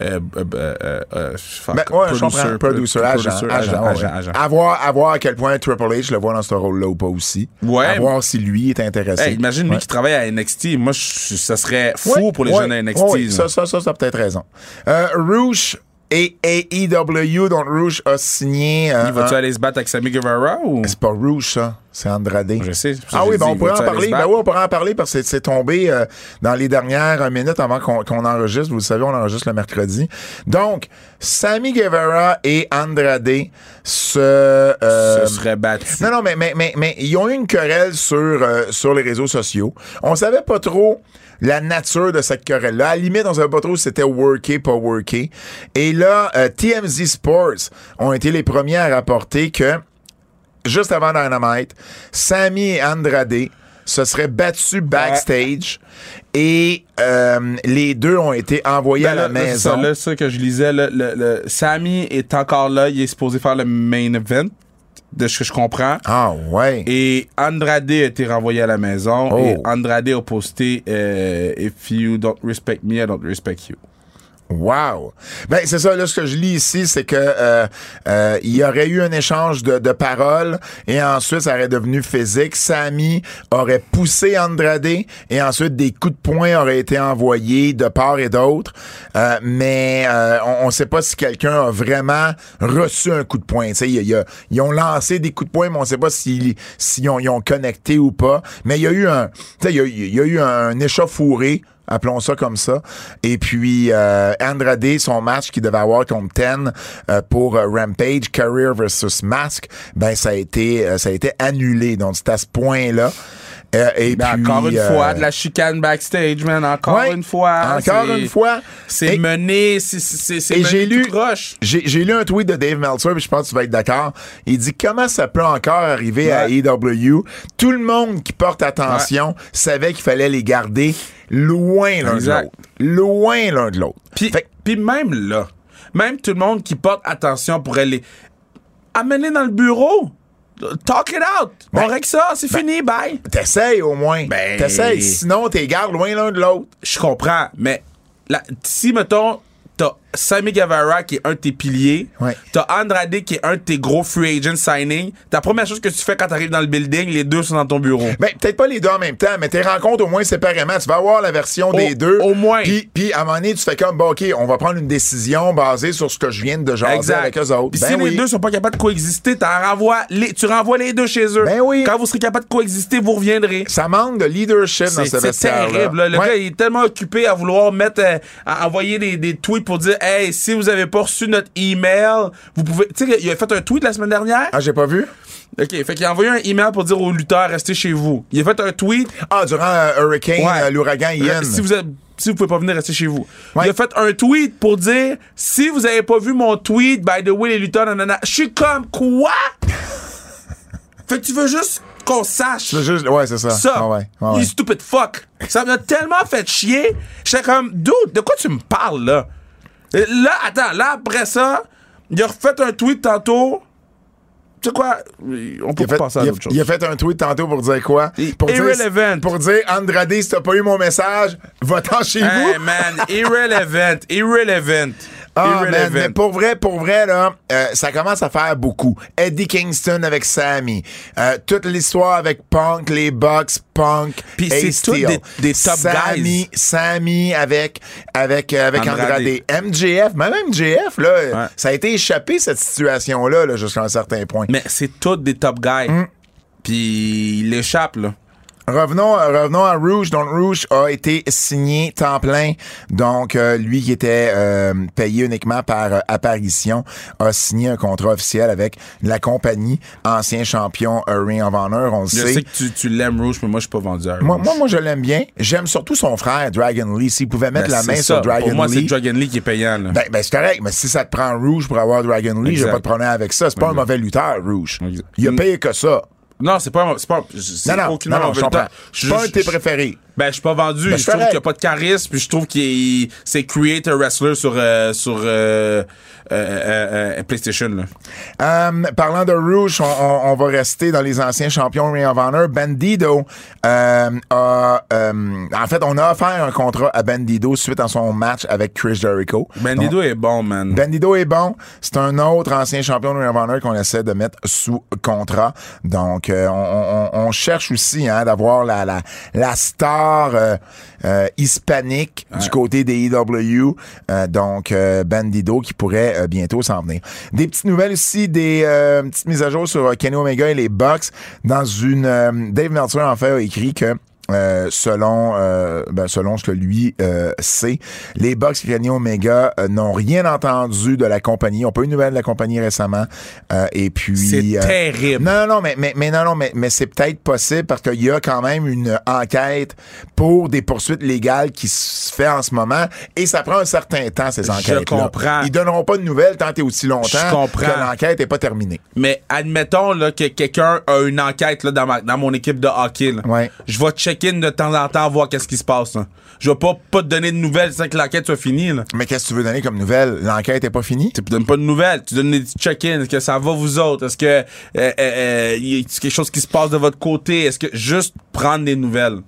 euh, euh, euh, euh, fuck, Ben, ouais, je comprends. producer, agent, producer, agent, ouais. agent, agent. À voir, à voir à quel point Triple H le voit dans ce rôle-là ou pas aussi. Ouais. À voir si lui est intéressé. Hey, imagine lui qui travaille à NXT. Moi, je- ça serait fou pour les jeunes à NXT. ça, ça, ça, ça, peut-être raison. Euh, Rouge et AEW, dont Rouge a signé. euh, Il va-tu un- aller se battre avec Sammy Guevara ou? C'est pas Rouge, ça. C'est Andrade. Je sais. Ah oui, ben on pourrait en parler. Ben oui, on pourrait en parler parce que c'est- tombé euh, dans les dernières minutes avant qu'on enregistre. Vous le savez, on enregistre le mercredi. Donc, Sammy Guevara et Andrade se... euh, Se serait battu. non, non, mais, mais, mais, mais ils ont eu une querelle sur, euh, sur les réseaux sociaux. On savait pas trop la nature de cette querelle-là. À la limite, on savait pas trop si c'était worké, pas worké. Et là, euh, TMZ Sports ont été les premiers à rapporter que juste avant Dynamite, Sammy et Andrade se seraient battus backstage et euh, les deux ont été envoyés Ben à la là, c'est maison. ça, là, ça que je lisais, le, le, le- Sammy est encore là, il est supposé faire le main event, de ce que je comprends. ah ouais. Et Andrade a été renvoyé à la maison. Oh. Et Andrade a posté euh, If you don't respect me, I don't respect you. Wow. Ben c'est ça là ce que je lis ici c'est que euh, euh, il y aurait eu un échange de, de paroles et ensuite ça aurait devenu physique. Sammy aurait poussé Andrade et ensuite des coups de poing auraient été envoyés de part et d'autre. Euh, mais euh, on, on sait pas si quelqu'un a vraiment reçu un coup de poing. Tu sais, il y ils ont lancé des coups de poing mais on sait pas s'ils s'ils ont, ils ont connecté ou pas. Mais il y a eu un il y y a eu un échauffouré appelons ça comme ça. Et puis euh, Andrade, son match qu'il devait avoir contre Ten euh, pour euh, Rampage Career versus Mask, ben ça a été euh, ça a été annulé. Donc c'est à ce point-là. Euh, et Mais puis, encore une fois, de la chicane backstage, man. Encore ouais, une fois. Encore c'est- une fois. C'est mené, c'est- j'ai lu-. J'ai lu un tweet de Dave Meltzer, puis je pense que tu vas être d'accord. Il dit comment ça peut encore arriver à AEW. Tout le monde qui porte attention savait qu'il fallait les garder loin l'un de l'autre. Loin l'un de l'autre. Puis, Fait puis même là, même tout le monde qui porte attention pourrait les amener dans le bureau. Talk it out. Ben, on règle ça, c'est fini, bye. T'essayes au moins. Ben- T'essayes. Sinon, t'es gardes loin l'un de l'autre. Je comprends, mais là, si, mettons, Sammy Guevara qui est un de tes piliers. Ouais. T'as Andrade qui est un de tes gros free agent signing. Ta première chose que tu fais quand t'arrives dans le building, les deux sont dans ton bureau. Ben, peut-être pas les deux en même temps, mais tes rencontres au moins séparément. Tu vas avoir la version des deux. au moins. Puis, puis à un moment donné, tu fais comme, bon, OK, on va prendre une décision basée sur ce que je viens de jaser avec eux autres. Puis Ben si oui. les deux sont pas capables de coexister, t'en renvoies les, tu renvoies les deux chez eux. Ben oui. Quand vous serez capable de coexister, vous reviendrez. Ça manque de leadership dans C'est ce c'est vestiaire terrible. là. Le Ouais. gars, il est tellement occupé à vouloir mettre, euh, à envoyer des, des tweets pour dire, hey, si vous avez pas reçu notre email, vous pouvez. Tu sais, il a fait un tweet la semaine dernière? Ah, j'ai pas vu? Ok, fait qu'il a envoyé un email pour dire aux lutteurs, restez chez vous. Il a fait un tweet. Ah, durant euh, Hurricane, Ouais. euh, l'ouragan Ian. Si vous êtes- si vous pouvez pas venir rester chez vous. Ouais. Il a fait un tweet pour dire si vous avez pas vu mon tweet, by the way, les lutteurs, nanana. Je suis comme quoi? fait que tu veux juste qu'on sache. Juste, ouais, c'est ça. Ça, ouais, ouais. you stupid fuck. Ça m'a tellement fait chier. J'étais comme, dude, de quoi tu me parles là? Et Là, attends, là après ça, il a refait un tweet tantôt. Tu sais quoi? On peut Il a, fait, passer à il a- il fait un tweet tantôt pour dire quoi? Pour Irrelevant. dire, pour dire, Andrade, si t'as pas eu mon message, va-t'en chez Hey vous. man, irrelevant, irrelevant. Ah, man, mais pour vrai, pour vrai, là, euh, ça commence à faire beaucoup. Eddie Kingston avec Sammy. Euh, toute l'histoire avec Punk, les Bucks, Punk, Puis c'est des- des top Sammy, guys. Sammy avec, avec, euh, avec Andrade. Andrade. MJF, même MJF, là, Ouais. ça a été échappé, cette situation-là, là, jusqu'à un certain point. Mais c'est tous des top guys. Mm. Puis il échappe, là. Revenons, euh, revenons à Rouge. Donc, Rouge a été signé temps plein. Donc, euh, lui qui était euh, payé uniquement par euh, apparition a signé un contrat officiel avec la compagnie, ancien champion euh, Ring of Honor. On le Je sait. sais que tu, tu l'aimes Rouge, mais moi, je suis pas vendu à Rouge. Moi, moi, moi, je l'aime bien. J'aime surtout son frère, Dragon Lee. S'il pouvait mettre Ben, la main ça. sur Dragon Pour moi, c'est Lee. Dragon Lee qui est payant, là. Ben, ben, c'est correct, mais si ça te prend Rouge pour avoir Dragon Lee, j'ai pas de problème avec ça. C'est pas un mauvais lutteur, Rouge. Exact. Il a payé que ça. Non, c'est pas, c'est pas, c'est Non, non, non, je comprends. C'est pas un de tes préférés. Ben, je suis pas vendu. Ben, je trouve qu'il a pas de charisme, puis je trouve qu'il est- c'est create a wrestler sur, euh, sur euh, euh, euh, euh, PlayStation, là. Parlant de Rouge, on, on- on va rester dans les anciens champions Ring of Honor. Bandido euh, a, euh, en fait, on a offert un contrat à Bandido suite à son match avec Chris Jericho. Bandido est bon, man. Bandido est bon. C'est un autre ancien champion de Ring of Honor qu'on essaie de mettre sous contrat. Donc, euh, on, on- on cherche aussi hein, d'avoir la, la, la star euh, euh, hispanique du côté des EW. Euh, donc, Bandido qui pourrait bientôt s'en venir. Des petites nouvelles aussi, des petites mises à jour sur Kenny Omega et les Bucks. Dans une... Dave Meltzer, en fait, a écrit que euh, selon euh, ben, selon ce que lui euh, sait, les Bucks Kenny Omega euh, n'ont rien entendu de la compagnie. On pas eu de nouvelles de la compagnie récemment. Euh, et puis C'est terrible. Non, non, mais mais, mais non, non, mais, mais c'est peut-être possible parce qu'il y a quand même une enquête pour des poursuites légales qui se fait en ce moment et ça prend un certain temps ces enquêtes. comprends. Ils donneront pas de nouvelles tant et aussi longtemps Je comprends. que l'enquête est pas terminée. Mais admettons là, que quelqu'un a une enquête là, dans, ma- dans mon équipe de hockey. là. Ouais. Je vais check-in de temps en temps, voir qu'est-ce qui se passe. là. Je vais pas, pas te donner de nouvelles sans que l'enquête soit finie. Là. Mais qu'est-ce que tu veux donner comme nouvelle? L'enquête est pas finie? Tu donnes pas de nouvelles, tu donnes des petits check-in. Est-ce que ça va vous autres? Est-ce que euh, euh, euh, y a quelque chose qui se passe de votre côté? Est-ce que juste prendre des nouvelles?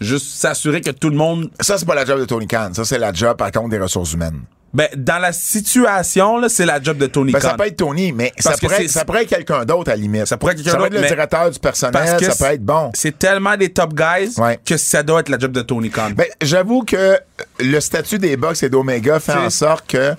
Juste s'assurer que tout le monde. Ça, c'est pas la job de Tony Khan. Ça, c'est la job, par contre, des ressources humaines. Ben, dans la situation, là, c'est la job de Tony Ben, Khan. ça peut être Tony, mais ça pourrait, ça pourrait être quelqu'un d'autre à la limite. Ça pourrait être quelqu'un Ça peut être le directeur du personnel, ça peut être bon. C'est tellement des top guys Ouais. que ça doit être la job de Tony Khan. Ben, j'avoue que le statut des Bucks et d'Omega fait en sorte que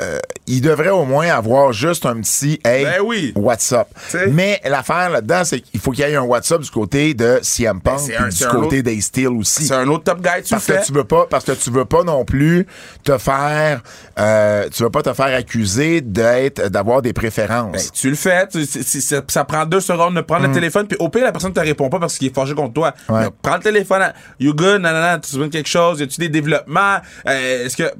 euh, il devrait au moins avoir juste un petit Hey, Ben oui. WhatsApp. T'sais. Mais l'affaire là-dedans, c'est qu'il faut qu'il y ait un WhatsApp du côté de CM Punk puis un- du côté des Steel aussi. c'est un autre top guy, tu Parce que fais. tu veux pas, parce que tu veux pas non plus te faire, euh, tu veux pas te faire accuser d'être, d'avoir des préférences. Ben, tu le fais. tu- ça, ça prend deux secondes de prendre le téléphone, puis au pire, la personne te répond pas parce qu'il est fâché contre toi. Mm. Ouais. Prends le téléphone. à- You good? Nanana, tu te souviens de quelque chose? Y a-tu des développements? Euh, Est-ce que.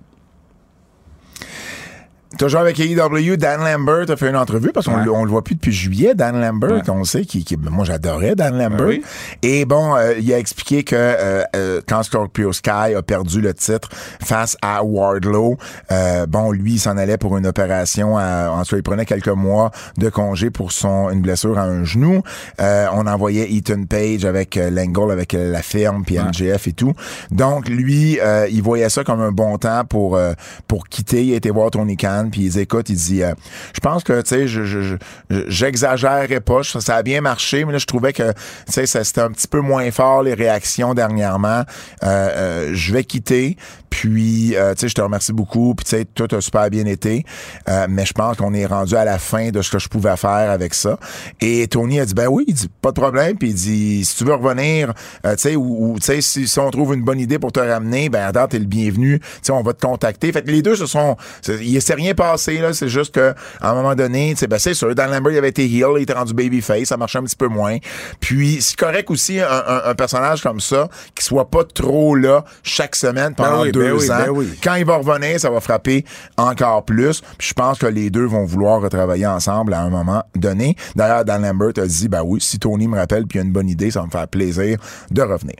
Toujours avec AEW, Dan Lambert a fait une entrevue parce qu'on Ouais. le- on le voit plus depuis juillet, Dan Lambert, Ouais. on sait qui, qui- moi j'adorais Dan Lambert. oui. Et bon, euh, il a expliqué que euh, euh, quand Scorpio Sky a perdu le titre face à Wardlow, euh, bon, lui il s'en allait pour une opération, à, en tout il prenait quelques mois de congé pour son une blessure à un genou. Euh, on envoyait Ethan Page avec l'angle, avec la firme, puis MJF et tout. Donc lui, euh, il voyait ça comme un bon temps pour euh, pour quitter. Il a été voir Tony Khan, puis il dit écoute, il dit, euh, je pense que tu sais, je, je, je- j'exagérerais pas. Ça, a bien marché, mais là je trouvais que tu sais, c'était un petit peu moins fort les réactions dernièrement. Euh, euh, je vais quitter. Puis, euh, tu sais, je te remercie beaucoup. Puis, tu sais, tout a super bien été. Euh, mais je pense qu'on est rendu à la fin de ce que je pouvais faire avec ça. Et Tony a dit, ben oui, il dit, pas de problème. Puis, il dit, si tu veux revenir, euh, tu sais, ou, ou, tu sais, si, si on trouve une bonne idée pour te ramener, ben, attends, t'es le bienvenu. Tu sais, on va te contacter. Fait que les deux se sont, il s'est rien passé, là. C'est juste que, à un moment donné, tu sais, ben, c'est sûr, Dan Lambert, il avait été heel, il était rendu babyface, ça marchait un petit peu moins. Puis, c'est correct aussi, un, un- un personnage comme ça, qui soit pas trop là chaque semaine pendant oui, deux ben oui, ans. ben oui. Quand il va revenir, ça va frapper encore plus. Puis je pense que les deux vont vouloir retravailler ensemble à un moment donné. D'ailleurs, Dan Lambert a dit, ben oui, si Tony me rappelle puis il y a une bonne idée, ça va me faire plaisir de revenir.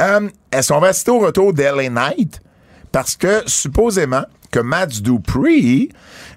Euh, Est-ce qu'on va assister au retour d'LA Knight? Parce que supposément que Matt Dupree,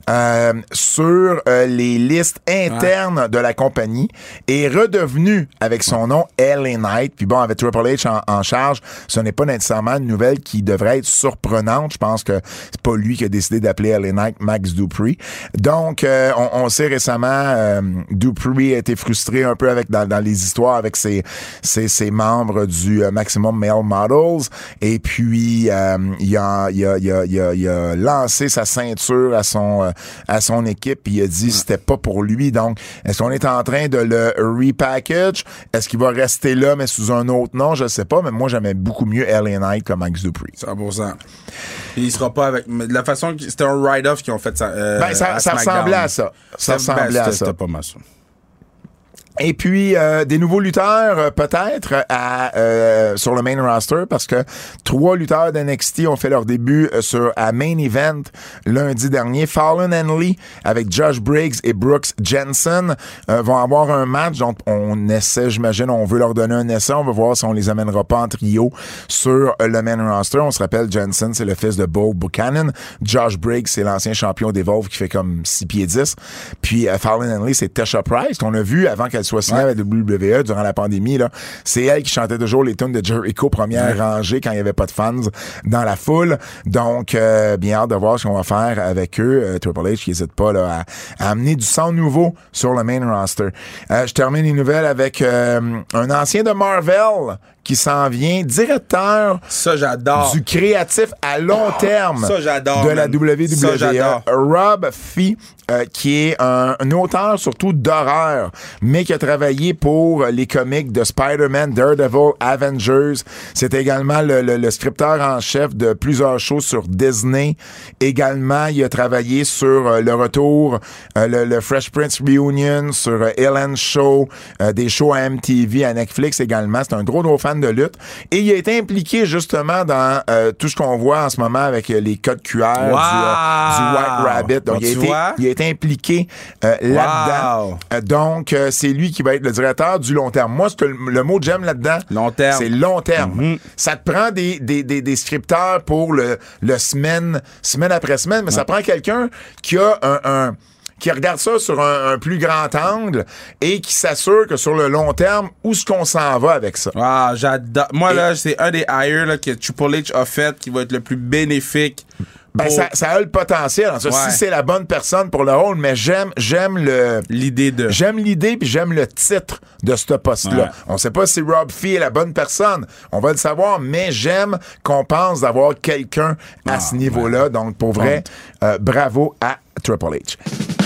euh, sur euh, les listes internes de la compagnie, est redevenu avec son nom LA Knight. Puis bon, avec Triple H en, charge, ce n'est pas nécessairement une nouvelle qui devrait être surprenante. Je pense que c'est pas lui qui a décidé d'appeler LA Knight Max Dupree. Donc, euh, on, on sait récemment, euh, Dupree a été frustré un peu avec dans, dans les histoires avec ses, ses, ses membres du euh, Maximum Male Models. Et puis, il, a, il, a, il, a, il, a, il a lancé sa ceinture à son, à son équipe. Puis il a dit que c'était pas pour lui. Donc, est-ce qu'on est en train de le repackage? Est-ce qu'il va rester là, mais sous un autre nom? Je sais pas. Mais moi, j'aimais beaucoup mieux LA Knight que Max Dupree. 100%. Puis il sera pas avec. mais de la façon que c'était un ride-off qu'ils ont fait ça. euh, Ben, ça, à ça ressemblait à ça. Ça ben, ressemblait à c'était- ça. C'était pas mal ça. Et puis euh, des nouveaux lutteurs euh, peut-être à euh, sur le main roster parce que trois lutteurs d'NXT ont fait leur début euh, sur à main event lundi dernier. Fallon Henley avec Josh Briggs et Brooks Jensen euh, vont avoir un match dont on essaie, j'imagine, on veut leur donner un essai. On va voir si on les amènera pas en trio sur euh, le main roster. On se rappelle, Jensen, c'est le fils de Bo Buchanan. Josh Briggs, c'est l'ancien champion des Volves qui fait comme 6 pieds 10. Puis euh, Fallon Henley, c'est Tesha Price qu'on a vu avant qu'elle soit signée avec WWE durant la pandémie. Là. C'est elle qui chantait toujours les tunes de Jericho première rangée quand il y avait pas de fans dans la foule. Donc, euh, bien hâte de voir ce qu'on va faire avec eux. Euh, Triple H qui n'hésite pas là, à, à amener du sang nouveau sur le main roster. Euh, je termine les nouvelles avec un ancien de Marvel qui s'en vient directeur Ça, j'adore. du créatif à long terme ça, j'adore, de la. WWE. Ça, j'adore. Rob Fee, euh, qui est un, un auteur surtout d'horreur, mais qui a travaillé pour les comics de Spider-Man, Daredevil, Avengers. C'est également le, le- le scripteur en chef de plusieurs shows sur Disney. Également, il a travaillé sur euh, le retour, euh, le, le Fresh Prince Reunion, sur Ellen Show, des shows à MTV, à Netflix également. C'est un gros, gros fan de lutte. Et il a été impliqué justement dans euh, tout ce qu'on voit en ce moment avec euh, les codes QR du, euh, du White Rabbit. Donc, il a, été, il a été impliqué là-dedans. Wow. Donc, c'est lui qui va être le directeur du long terme. Moi, que le, le mot que j'aime là-dedans, Long terme. c'est long terme. Mhm. Ça te prend des, des, des, des scripteurs pour le, le semaine, semaine après semaine, mais ça prend quelqu'un qui a un, un- qui regarde ça sur un, un plus grand angle et qui s'assure que sur le long terme, où est-ce qu'on s'en va avec ça? Ah, j'adore. Moi, là, c'est un des hires là, que Triple H a fait qui va être le plus bénéfique. Ben, ça, ça a le potentiel. en Ouais. Si c'est la bonne personne pour le rôle, mais j'aime, j'aime le, L'idée de. J'aime l'idée puis j'aime le titre de ce poste-là. Ouais. On sait pas si Rob Fee est la bonne personne. On va le savoir, mais j'aime qu'on pense d'avoir quelqu'un à Ah, ce niveau-là. Donc, pour vrai, euh, bravo à Triple H.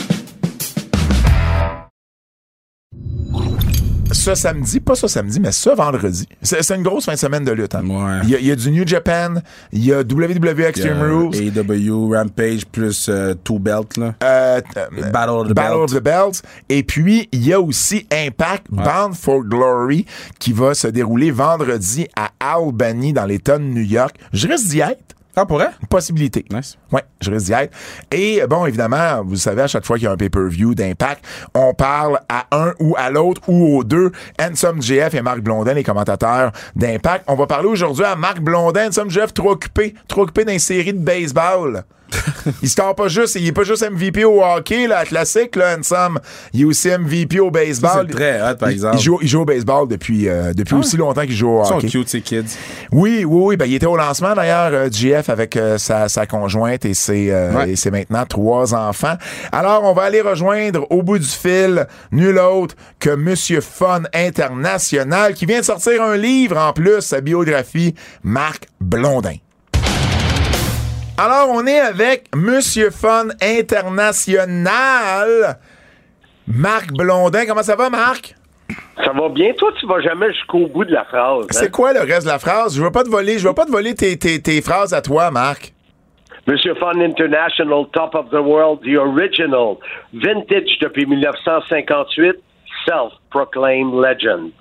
Ce samedi, pas ce samedi, mais ce vendredi. C'est c'est une grosse fin de semaine de lutte. hein. Ouais. Il, y a, il y a du New Japan, il y a WWE Extreme Rules, AW, Rampage plus euh, Two Belt, là. euh, euh, Battle of the Battle Belt. of the Belts. Et puis, il y a aussi Impact Bound for Glory qui va se dérouler vendredi à Albany dans l'État de New York. Je risque d'y être. Ah, pour vrai? Une possibilité. Nice. Oui, je risque d'y être. Et bon, évidemment, vous savez, à chaque fois qu'il y a un pay-per-view d'impact, on parle à un ou à l'autre ou aux deux. Handsome GF et Marc Blondin, les commentateurs d'impact. On va parler aujourd'hui à Marc Blondin. Handsome GF, trop occupé, trop occupé dans une série de baseball. il score pas juste, il est pas juste MVP au hockey, là, classique, là, Handsome. Il est aussi MVP au baseball. C'est très hot, par Il- exemple. Il, joue, il joue au baseball depuis, euh, depuis aussi longtemps qu'il joue au Ils sont hockey. cute, ces kids. Oui, oui, oui. Ben, il était au lancement d'ailleurs, euh, GF avec euh, sa, sa conjointe et ses, euh, Ouais. et ses maintenant trois enfants. Alors, on va aller rejoindre au bout du fil nul autre que Monsieur Fun International qui vient de sortir un livre en plus, sa biographie, Marc Blondin. Alors, on est avec Monsieur Fun International, Marc Blondin. Comment ça va, Marc? Ça va bien. Toi, tu vas jamais jusqu'au bout de la phrase. hein? C'est quoi le reste de la phrase? Je veux pas te voler, je veux pas te voler tes, tes, tes phrases à toi, Marc. Monsieur Fun International, Top of the World, The Original, Vintage depuis 1958, Self-Proclaimed Legend.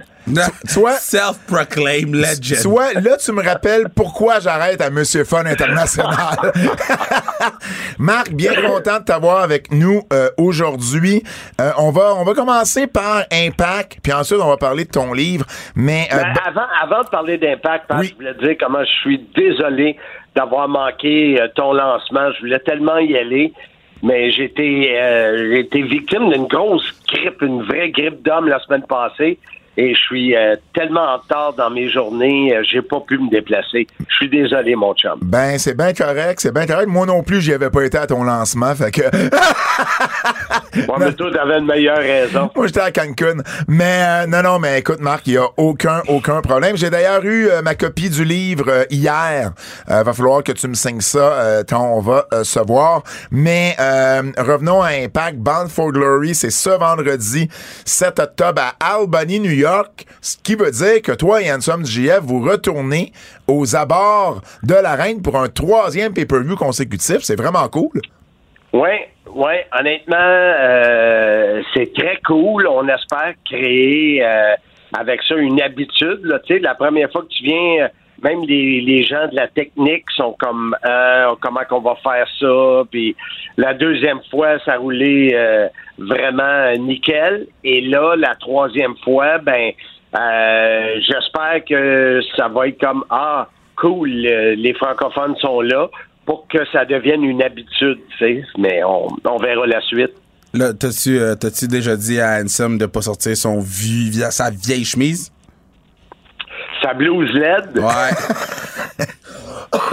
Soit- Self-proclaimed legend. Soit, là, tu me rappelles pourquoi j'arrête à Monsieur Fun International. Marc, bien content de t'avoir avec nous euh, aujourd'hui. Euh, on, va, on va commencer par Impact, puis ensuite, on va parler de ton livre. Mais, euh, Ben, avant, avant de parler d'impact, Oui. je voulais dire comment je suis désolé d'avoir manqué euh, ton lancement. Je voulais tellement y aller, mais j'ai été, euh, j'ai été victime d'une grosse grippe, une vraie grippe d'homme la semaine passée. Et je suis euh, tellement en retard dans mes journées, euh, j'ai pas pu me déplacer. Je suis désolé, mon chum. ben, c'est bien correct, c'est bien correct. Moi non plus, j'y avais pas été à ton lancement, fait que... Moi, mais toi, t'avais une meilleure raison. Moi, j'étais à Cancun. Mais euh, non, non, mais écoute, Marc, il n'y a aucun, aucun problème. J'ai d'ailleurs eu euh, ma copie du livre euh, hier. Euh, va falloir que tu me signes ça euh, quand on va euh, se voir. Mais euh, revenons à Impact. Bound for Glory, c'est ce vendredi 7 octobre à Albany, New York. Ce qui veut dire que toi et Handsome GF, vous retournez aux abords de la Reine pour un troisième pay-per-view consécutif. C'est vraiment cool. Oui, oui, honnêtement, euh, c'est très cool. On espère créer euh, avec ça une habitude. La première fois que tu viens, même les, gens de la technique sont comme euh, comment qu'on va faire ça? Puis la deuxième fois, ça roulait euh, vraiment nickel. Et là, la troisième fois, ben, euh, j'espère que ça va être comme ah cool, euh, les francophones sont là pour que ça devienne une habitude, tu sais. Mais on, on verra la suite. Là, t'as-tu, euh, déjà dit à Handsome de pas sortir son vie, sa vieille chemise? Sa blouse LED. Ouais.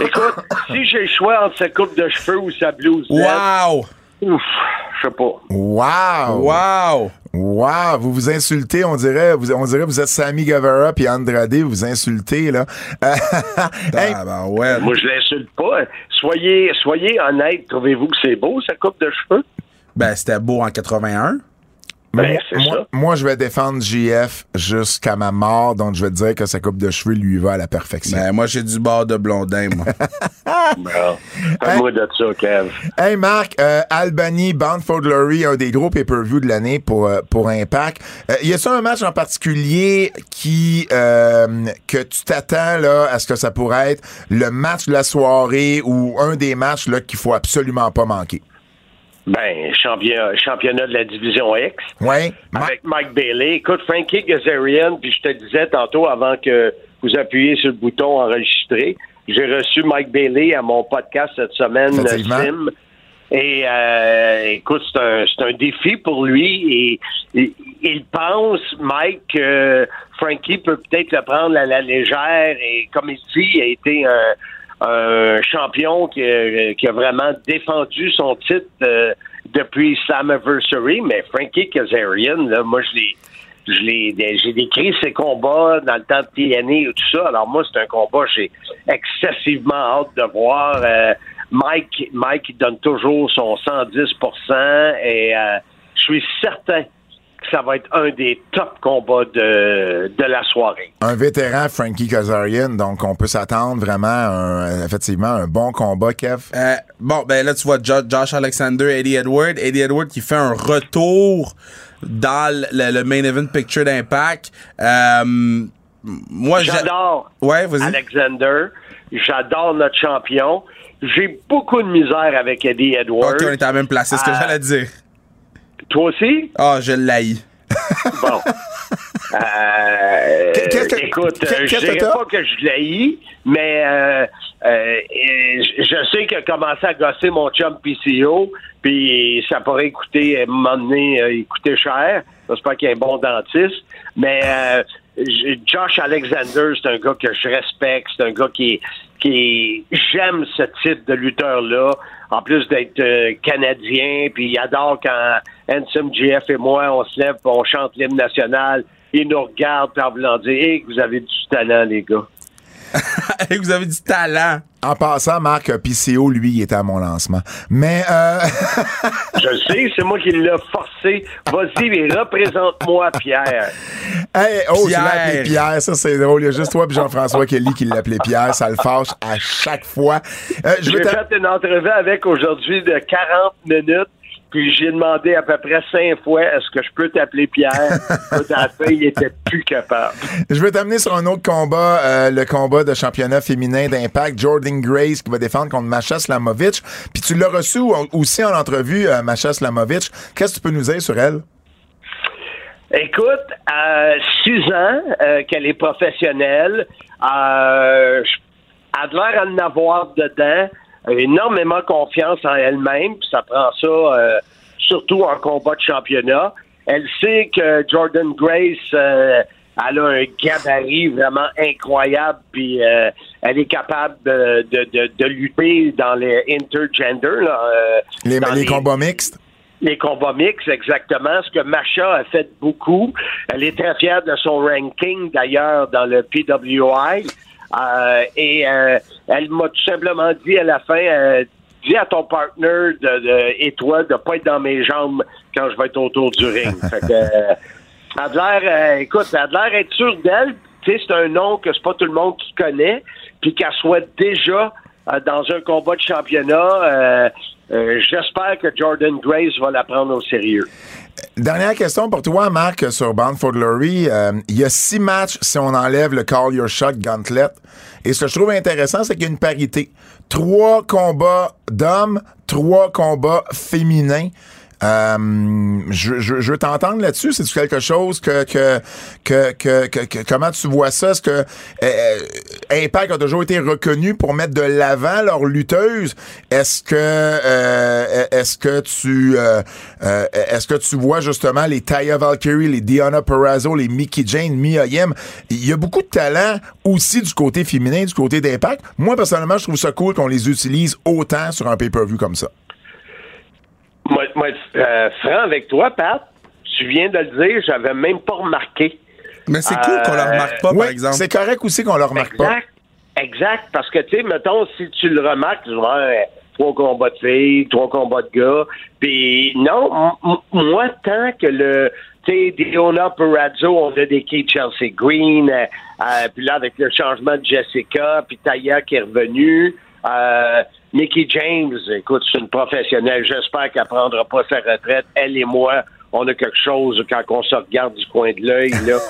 Écoute, si j'ai le choix entre sa coupe de cheveux ou sa blouse LED, wow! ouf, je sais pas. Wow! Wow! Wow, vous vous insultez, on dirait, vous, on dirait que vous êtes Sammy Guevara puis Andrade, vous vous insultez là. Hey, Ah, ben ouais. Moi, je l'insulte pas. Soyez, soyez honnête. Trouvez-vous que c'est beau, sa coupe de cheveux? Ben, c'était beau en 81. Ben, moi, c'est moi, ça. moi, je vais défendre JF jusqu'à ma mort, donc je vais te dire que sa coupe de cheveux lui va à la perfection. Ben, moi, j'ai du bord de blondin, moi. Bon. Fais-moi de ça, Kev. Hey Marc, euh, Albany, Bound for Glory, un des gros pay-per-view de l'année pour euh, pour Impact. Euh, y a-t-il un match en particulier qui euh, que tu t'attends là à ce que ça pourrait être le match de la soirée ou un des matchs là qu'il faut absolument pas manquer? Ben, champion, championnat de la division X. Ma- avec Mike Bailey. Écoute, Frankie Gazarian, puis je te disais tantôt avant que vous appuyiez sur le bouton enregistrer, j'ai reçu Mike Bailey à mon podcast cette semaine. Sim. Et euh, écoute, c'est un, c'est un défi pour lui et, et- il pense, Mike, que Frankie peut peut-être le prendre à la légère et comme il dit, il a été un, un champion qui a, qui a vraiment défendu son titre euh, depuis Slammiversary, mais Frankie Kazarian, là, moi je l'ai j'ai décrit ses combats dans le temps de TNA et tout ça. Alors moi, c'est un combat j'ai excessivement hâte de voir. Euh, Mike, Mike donne toujours son 110% et euh, je suis certain ça va être un des top combats de, de la soirée. un vétéran Frankie Kazarian, donc on peut s'attendre vraiment à un, effectivement un bon combat, Kev. Euh, bon, ben là, tu vois Jo- Josh Alexander, Eddie Edward. Eddie Edward qui fait un retour dans le, le main event picture d'Impact. Euh, moi, J'adore Ouais. Alexander. J'adore notre champion. J'ai beaucoup de misère avec Eddie Edwards. Ok, on est à la même place, c'est ce que Ah. j'allais dire. Toi aussi? Ah, je l'haïs. Bon. Euh, Qu'est-ce que- écoute, euh, je que dirais pas que je l'ai, mais euh, euh, je sais qu'il a commencé à gosser mon chum PCO, puis ça pourrait coûter, à un moment donné, il coûtait cher. J'espère qu'il a un bon dentiste. Mais euh, Josh Alexander, c'est un gars que je respecte, c'est un gars qui, qui j'aime ce type de lutteur-là. En plus d'être euh, canadien, puis il adore quand Handsome GF et moi, on se lève, on chante l'hymne national. Il nous regarde, en voulant dire, hey, vous avez du talent, les gars. Vous avez du talent. En passant, Marc PCO, lui, il était à mon lancement. Mais euh, Je le sais, c'est moi qui l'ai forcé. Vas-y, mais représente-moi, Pierre. hey, oh, tu Pierre. l'as appelé Pierre, ça c'est drôle. Il y a juste toi et Jean-François Kelly qui l'appelait Pierre. Ça le fâche à chaque fois. Euh, je J'ai fait une entrevue avec aujourd'hui de 40 minutes, puis j'ai demandé à peu près cinq fois est-ce que je peux t'appeler Pierre? Il était plus capable. Je veux t'amener sur un autre combat, euh, le combat de championnat féminin d'Impact. Jordan Grace qui va défendre contre Masha Slamovic. Puis tu l'as reçu au- aussi en entrevue, euh, Masha Slamovic. Qu'est-ce que tu peux nous dire sur elle? Écoute, euh, ans euh, qu'elle est professionnelle, euh, elle a l'air à en avoir dedans, énormément confiance en elle-même, puis ça prend ça euh, surtout en combat de championnat. Elle sait que Jordan Grace, euh, elle a un gabarit vraiment incroyable, puis euh, elle est capable de, de, de, de lutter dans les intergender, là, euh, Les, dans les combats mixtes? les combats mixtes, exactement. Ce que Macha a fait beaucoup. Elle est très fière de son ranking, d'ailleurs, dans le PWI. Euh, et euh, elle m'a tout simplement dit à la fin, euh, dis à ton partner de, de- et toi de pas être dans mes jambes quand je vais être autour du ring. fait que, elle a l'air, écoute, elle a l'air être sûre d'elle. Tu sais, c'est un nom que c'est pas tout le monde qui connaît, puis qu'elle soit déjà dans un combat de championnat. euh, euh, J'espère que Jordan Grace va la prendre au sérieux. Dernière question pour toi, Marc, sur Bound Glory. Euh, il y a six matchs si on enlève le Call Your Shot Gauntlet. Et ce que je trouve intéressant, c'est qu'il y a une parité. Trois combats d'hommes, trois combats féminins. Euh, je, je, je veux t'entendre là-dessus. C'est quelque chose que que, que, que, que- comment tu vois ça? Est-ce que euh, Impact a toujours été reconnu pour mettre de l'avant leurs lutteuses Est-ce que euh, est-ce que tu euh, euh, est-ce que tu vois justement les Taya Valkyrie, les Diana Perrazzo, les Mickey Jane, Mia Yim? Il y a beaucoup de talent aussi du côté féminin, du côté d'Impact. Moi personnellement, je trouve ça cool qu'on les utilise autant sur un pay-per-view comme ça. Moi, moi euh, franc avec toi, Pat, tu viens de le dire, j'avais même pas remarqué. Mais c'est cool qu'on le remarque pas, Oui, par exemple. c'est correct aussi qu'on le remarque pas. Exact. Exact. Parce que, tu sais, mettons, si tu le remarques, tu vois, euh, trois combats de filles, trois combats de gars. Puis, non, moi, tant que le. Tu sais, Diona Perazzo, on a des Chelsea Green. euh, euh, puis là, avec le changement de Jessica, puis Taya qui est revenue. Euh, Mickey James, écoute, c'est une professionnelle. J'espère qu'elle prendra pas sa retraite. Elle et moi, on a quelque chose quand on se regarde du coin de l'œil. là.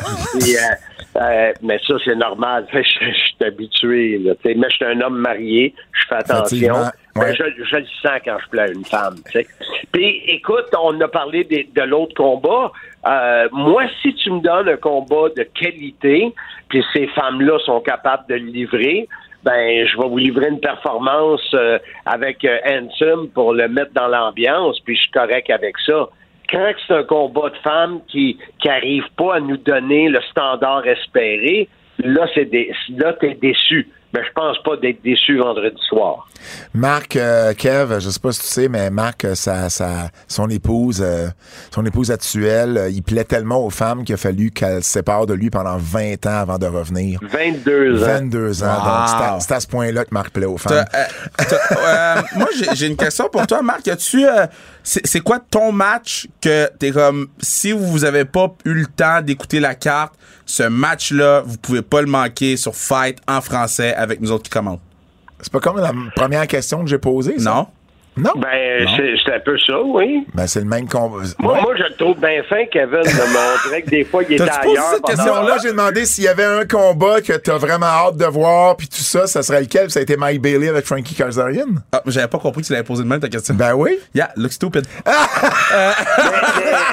Euh, euh, mais ça, c'est normal. Je, je suis habitué. Là, mais je suis un homme marié. Je fais attention. Je, je le sens quand je plais à une femme. Puis, écoute, on a parlé des- de, l'autre combat. Euh, moi, si tu me donnes un combat de qualité, puis ces femmes-là sont capables de le livrer, ben, je vais vous livrer une performance euh, avec euh, pour le mettre dans l'ambiance, puis je suis correct avec ça. Quand c'est un combat de femmes qui qui arrive pas à nous donner le standard espéré, là c'est là t'es déçu. Mais je pense pas d'être déçu vendredi soir. Marc, euh, Kev, je sais pas si tu sais, mais Marc, euh, sa, sa, son épouse, euh, son épouse actuelle, euh, il plaît tellement aux femmes qu'il a fallu qu'elle se sépare de lui pendant 20 ans avant de revenir. 22 ans. 22 ans. Wow. Donc, c'est à, c'est à ce point-là que Marc plaît aux femmes. euh, euh, moi, j'ai, j'ai une question pour toi, Marc. As-tu, euh, c'est, quoi ton match que t'es comme, si vous avez pas eu le temps d'écouter la carte, ce match-là, vous pouvez pas le manquer sur Fight en français avec nous autres qui commentent? C'est pas comme la première question que j'ai posée, ça? Non? Non? Ben, Non. c'est c'est un peu ça, oui. Ben, c'est le même combat. Moi, Ouais. moi, je le trouve bien fin, Kevin. on dirait que des fois, il était T'as-tu posé ailleurs. cette pendant- question? Non, là, j'ai demandé s'il y avait un combat que t'as vraiment hâte de voir, puis tout ça, ça serait lequel? Puis Ça a été Mike Bailey avec Frankie Kazarian? Ah, j'avais pas compris que tu l'avais posé de même ta question. Ben oui. Yeah, look stupid. Mais,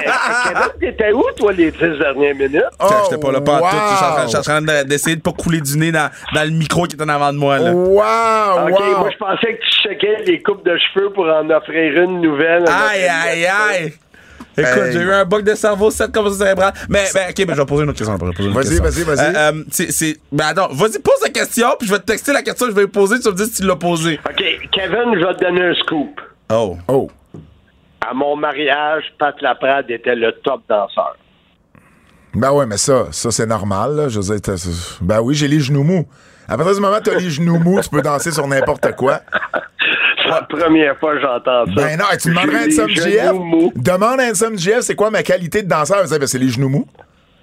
mais, Kevin, t'étais où, toi, les dix dernières minutes? Oh, J'étais pas là pas wow. tout. Je suis en train- de- d'essayer de pas couler du nez dans, dans le micro qui est en avant de moi. Là. Wow, OK, wow. moi, je pensais que tu checkais les coupes de cheveux pour en offrir une nouvelle. Aïe, aïe, aïe. Écoute, Hey. j'ai eu un bug de cerveau, 7 comme cérébrale. Mais, ben, ok, ben, je vais poser une autre question. Vas-y, vas-y, vas-y. Euh, euh, c'est, c'est, ben, attends, vas-y, pose la question, puis je vais te texter la question que je vais poser, tu vas me dire si tu l'as posée. OK, Kevin, je vais te donner un scoop. Oh. Oh. À mon mariage, Pat Laprade était le top danseur. Ben ouais, mais ça, ça c'est normal, là. Je veux dire, ben oui, j'ai les genoux mous. À partir du moment où t'as les genoux mous, tu peux danser sur n'importe quoi. C'est la première fois que j'entends ça. Ben non, tu demanderais à les GF. Demande à Handsome GF, c'est quoi ma qualité de danseur? Ben, c'est les genoux mous.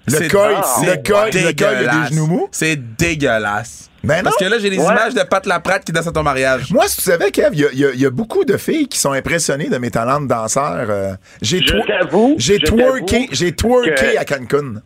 Le c'est le coil, le coil, il y a dégueulasse. des genoux mous. C'est dégueulasse. Ben non. Parce que là, j'ai des Ouais. images de Pat Laprade qui danse à ton mariage. Moi, si tu savais, Kev, il y a, y y beaucoup de filles qui sont impressionnées de mes talents de danseur. euh, j'ai Je twer- t'avoue, j'ai je twerké, j'ai twerké à Cancun.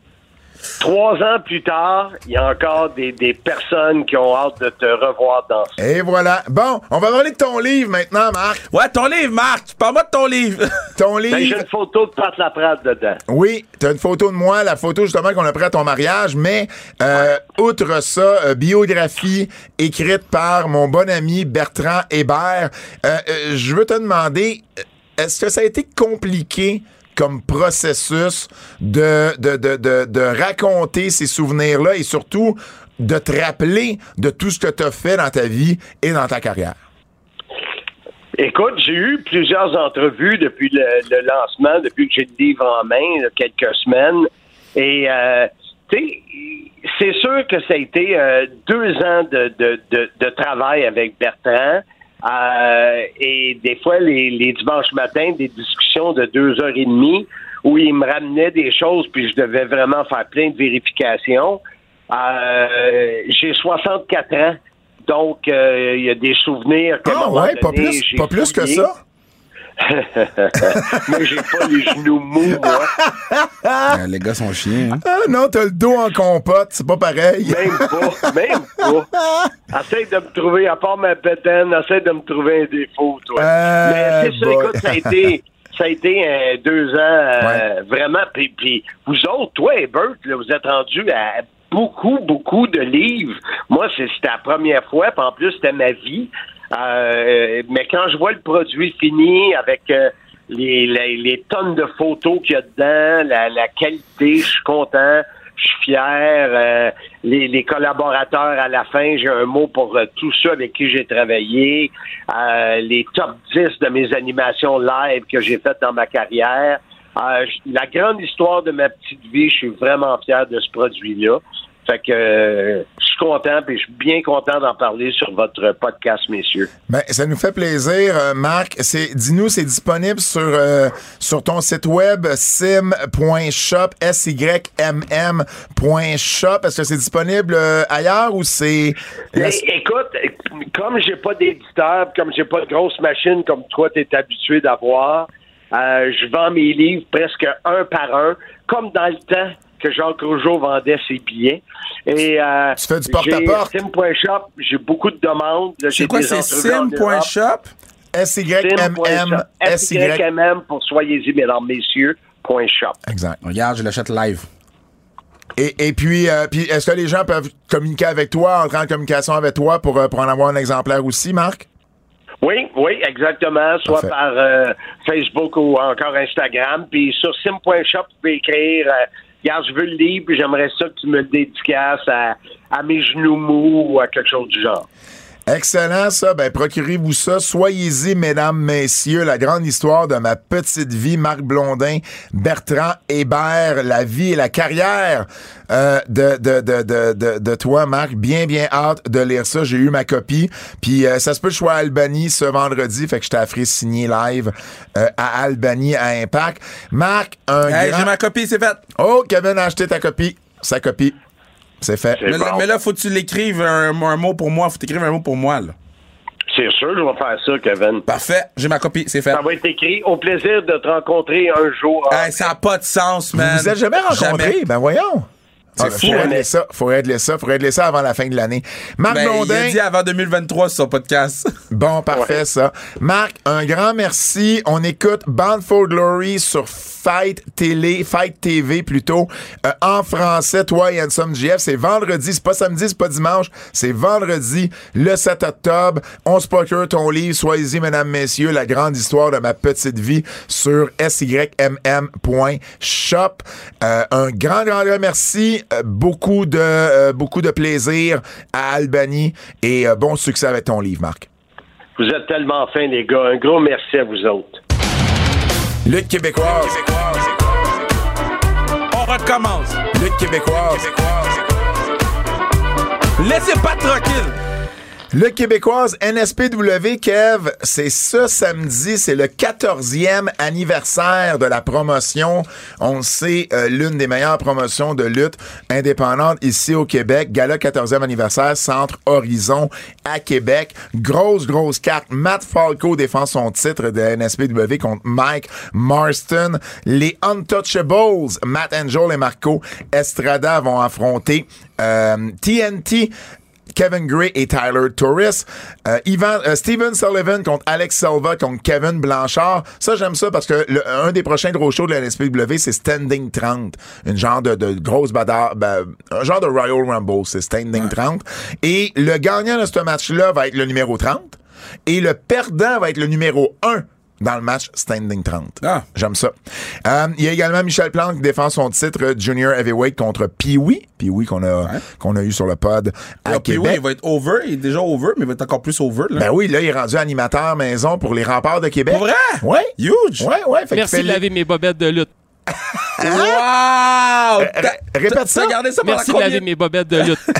Trois ans plus tard, il y a encore des, des personnes qui ont hâte de te revoir danser. Et voilà. Bon, on va parler de ton livre maintenant, Marc. Ouais, ton livre, Marc. Parle-moi de ton livre. Ton Ben, j'ai livre. une photo de Pat Laprade dedans. Oui, t'as une photo de moi, la photo justement qu'on a pris à ton mariage, mais euh, outre ça, euh, biographie écrite par mon bon ami Bertrand Hébert. Euh, euh, je veux te demander, euh, est-ce que ça a été compliqué comme processus de, de, de, de, de raconter ces souvenirs-là et surtout de te rappeler de tout ce que tu as fait dans ta vie et dans ta carrière? Écoute, j'ai eu plusieurs entrevues depuis le, le lancement, depuis que j'ai le livre en main, a quelques semaines. Et, euh, tu sais, c'est sûr que ça a été euh, deux ans de, de, de travail avec Bertrand. Euh, et des fois, les, les dimanches matins, des discussions de deux heures et demie où il me ramenait des choses, puis je devais vraiment faire plein de vérifications. Euh, j'ai 64 ans. Donc, euh, il y a des souvenirs Ah ouais, pas plus, pas plus que ça? Mais j'ai pas les genoux mous, moi. Euh, les gars sont chiens. Hein? Ah non, t'as le dos en compote, c'est pas pareil. Même pas, même pas. Essaye de me trouver, à part ma pétaine, essaye de me trouver un défaut, toi. Euh, Mais c'est ça, écoute, ça a été, ça a été euh, deux ans, euh, vraiment. Puis, puis vous autres, toi et Bert, là, vous êtes rendus à beaucoup, beaucoup de livres. Moi, c'est- c'était la première fois, puis en plus, c'était ma vie. Euh, mais quand je vois le produit fini avec euh, les, les, les tonnes de photos qu'il y a dedans, la, la qualité, je suis content, je suis fier. euh, les, les collaborateurs à la fin, j'ai un mot pour euh, tous ceux avec qui j'ai travaillé. Les top 10 de mes animations live que j'ai faites dans ma carrière. La grande histoire de ma petite vie, je suis vraiment fier de ce produit-là. Fait que euh, je suis content et je suis bien content d'en parler sur votre podcast, messieurs. Ben, ça nous fait plaisir, euh, Marc. C'est, dis-nous, c'est disponible sur, euh, sur ton site web sim.shop, S-Y-M-M.shop. Est-ce que c'est disponible ailleurs ou c'est... Écoute, comme j'ai pas d'éditeur, comme j'ai pas de grosse machine comme toi t'es habitué d'avoir, euh, je vends mes livres presque un par un, comme dans le temps que Jacques Rougeau vendait ses billets. Et euh, Tu fais du porte-à-porte? j'ai Sim.shop, j'ai beaucoup de demandes. C'est quoi, c'est sim.shop? S-Y-M-M, S-Y... S-Y-M-M pour soyez-y, mesdames, messieurs, point shop. Exact. Regarde, je l'achète live. Et, et puis, euh, puis est-ce que les gens peuvent communiquer avec toi, entrer en communication avec toi pour, euh, pour en avoir un exemplaire aussi, Marc? Oui, oui, exactement. Soit Parfait. par euh, Facebook ou encore Instagram. Puis sur sim.shop, vous pouvez écrire euh, Regarde, je veux le livre, puis j'aimerais ça que tu me le dédicaces à, à mes genoux mous ou à quelque chose du genre. Excellent, ça. Ben, procurez-vous ça. Soyez-y, mesdames, messieurs. La grande histoire de ma petite vie, Marc Blondin, Bertrand Hébert, la vie et la carrière euh, de, de, de, de, de, de toi, Marc. Bien, bien hâte de lire ça. J'ai eu ma copie. Puis euh, ça se peut que je sois à Albany ce vendredi. Fait que je t'ai signer live euh, à Albany, à Impact. Marc, un Hey, grand... j'ai ma copie, c'est fait. Oh, Kevin a acheté ta copie. Sa copie. C'est fait. Mais, là, bon. mais là, faut que tu l'écrives un, un mot pour moi. Faut que tu un mot pour moi, là. C'est sûr, je vais faire ça, Kevin. Parfait, j'ai ma copie, c'est fait. Ça va être écrit. Au plaisir de te rencontrer un jour. Hey, ça n'a pas de sens, man. Vous vous êtes jamais rencontrés? Jamais. Ben voyons. C'est Ah, fou, Faut hein? régler ça. Faut régler ça. Faut régler ça avant la fin de l'année. Marc Ben, il Blondin. a dit avant 2023 sur son podcast. Bon, parfait, ça. Marc, un grand merci. On écoute Bound for Glory sur Fight Télé, Fight TV plutôt, euh, en français, toi et Handsome GF. C'est vendredi, c'est pas samedi, c'est pas dimanche, c'est vendredi, le 7 octobre. On se procure ton livre, soyez-y, mesdames, messieurs, la grande histoire de ma petite vie sur symm.shop. Euh, un grand, grand, grand merci. Euh, beaucoup de, euh, beaucoup de plaisir à Albany et euh, bon succès avec ton livre, Marc. Vous êtes tellement fins, les gars. Un gros merci à vous autres. Lutte québécoise. On recommence. Lutte québécoise. Laissez pas tranquille. Le québécoise NSPW, Kev, c'est ce samedi, c'est le 14e anniversaire de la promotion. On le sait, euh, l'une des meilleures promotions de lutte indépendante ici au Québec. Gala 14e anniversaire, Centre Horizon à Québec. Grosse, grosse carte. Matt Falco défend son titre de NSPW contre Mike Marston. Les Untouchables, Matt Angel et Marco Estrada vont affronter euh, TNT Kevin Gray et Tyler Torres. Euh, Ivan, euh, Steven Sullivan contre Alex Silva contre Kevin Blanchard. Ça, j'aime ça parce que le- un des prochains gros shows de la NSPW, c'est Standing 30. Une genre de, de grosse bagarre, ben, un genre de Royal Rumble, c'est Standing 30. Et le gagnant de ce match-là va être le numéro 30. Et le perdant va être le numéro 1 dans le match Standing 30. Ah. J'aime ça. Euh, Il y a également Michel Plante qui défend son titre euh, Junior Heavyweight contre Pee-Wee. Pee-Wee qu'on a, qu'on a eu sur le pod à Québec. oui, il va être over. Il est déjà over, mais il va être encore plus over. Là. Ben oui, là, il est rendu animateur maison pour les remparts de Québec. Pour vrai? Ouais. Huge! Ouais, ouais. Fait Merci de les- laver mes bobettes de lutte. Wow! ré- répète ça. Gardé ça Merci de laver mes bobettes de lutte.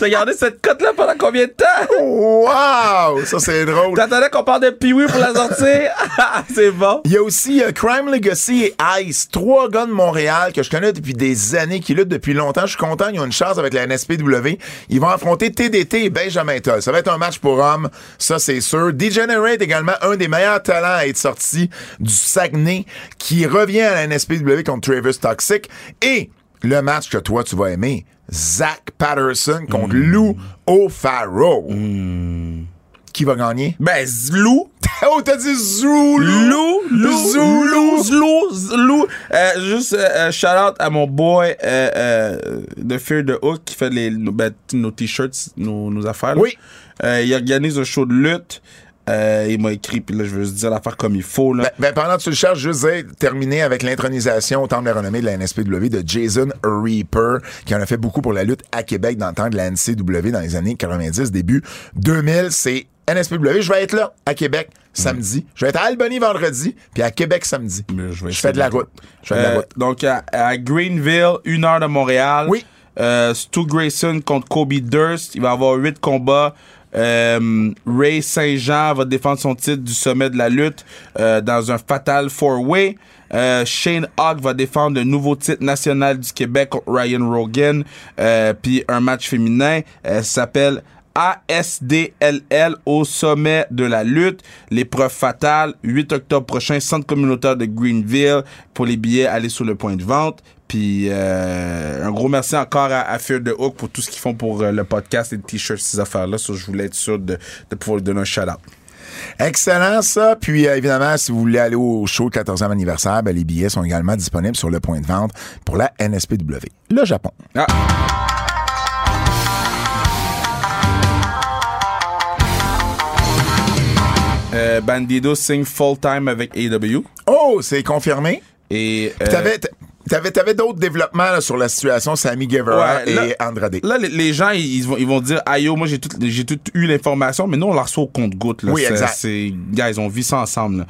T'as gardé cette cote-là pendant combien de temps? Wow! Ça, c'est drôle. T'attendais qu'on parle de Pee-Wee pour la sortir? C'est bon. Il y a aussi euh, Crime Legacy et Ice, trois gars de Montréal que je connais depuis des années, qui luttent depuis longtemps. Je suis content, ils ont une chance avec la NSPW. Ils vont affronter TDT et Benjamin Toll. Ça va être un match pour hommes, ça c'est sûr. Degenerate également, un des meilleurs talents à être sorti du Saguenay, qui revient à la NSPW contre Travis Toxic. Et le match que toi tu vas aimer, Zach Patterson contre Lou O'Farrell. Qui va gagner? Ben, Zlou. Oh, t'as dit Zulu! Lou, Lou, Zulu. Lou, Zlou, Zlou. Euh, juste, euh, euh, shout out à mon boy euh, euh, de Fear the Hook qui fait les, ben, nos t-shirts, nos, nos affaires. là. Oui. Euh, il organise un show de lutte. Euh, il m'a écrit, puis là, je veux juste dire l'affaire comme il faut. Là. Ben, ben, pendant que tu le cherches, juste dire, terminer avec l'intronisation au Temple de la renommée de la NSPW de Jason Reaper, qui en a fait beaucoup pour la lutte à Québec dans le temps de la NCW dans les années 90, début 2000. C'est NSPW. Je vais être là, à Québec, samedi. Je vais être à Albany vendredi, puis à Québec samedi. Je Je fais de la route. Je fais de la Euh, donc, à, à Greenville, une heure de Montréal. Oui. Euh, Stu Grayson contre Kobe Durst. Il va avoir huit combats. Euh, Ray Saint-Jean va défendre son titre du sommet de la lutte euh, dans un fatal four-way. Euh, Shane Hawk va défendre le nouveau titre national du Québec Ryan Rogan. Puis un match féminin s'appelle ASDLL au sommet de la lutte. L'épreuve fatale, 8 octobre prochain, centre communautaire de Greenville. Pour les billets, allez sur le point de vente. Puis euh, un gros merci encore à, à Fear the Hook pour tout ce qu'ils font pour euh, le podcast, les t-shirts, ces affaires-là. Je voulais être sûr de, de pouvoir lui donner un shout-out. Excellent, ça. Puis, euh, évidemment, si vous voulez aller au show 14e anniversaire, ben, les billets sont également disponibles sur le point de vente pour la NSPW. Le Japon. Ah. Euh, Bandido signe full-time avec AW. Oh, c'est confirmé. Et, euh, t'avais, t'avais d'autres développements là, sur la situation Sammy Guevara Ouais, là- et Andrade. Là, les, les gens, ils, vont, ils vont dire, aïe, yo, moi, j'ai tout, j'ai tout eu l'information, mais nous, on la reçoit au compte-goutte. là. Oui, exact. C'est, gars, ils ont vu ça ensemble.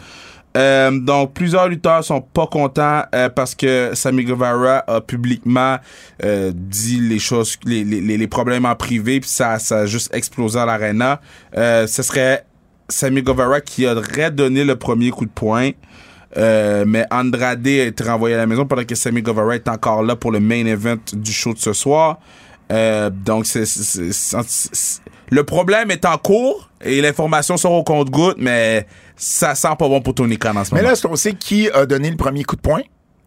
Euh, donc, plusieurs lutteurs sont pas contents euh, parce que Sammy Guevara a publiquement euh, dit les choses, les, les, les- les problèmes en privé, puis ça, ça a juste explosé à l'arena. Euh, ce serait Sammy Guevara qui aurait donné le premier coup de poing. Euh, mais Andrade a été renvoyé à la maison pendant que Sammy Guevara est encore là pour le main event du show de ce soir. Euh, donc, c'est, c'est- c'est- c'est- le problème est en cours et l'information sort au compte-goutte, mais ça sent pas bon pour Tony Khan en ce Mais moment. là, est-ce qu'on sait qui a donné le premier coup de poing?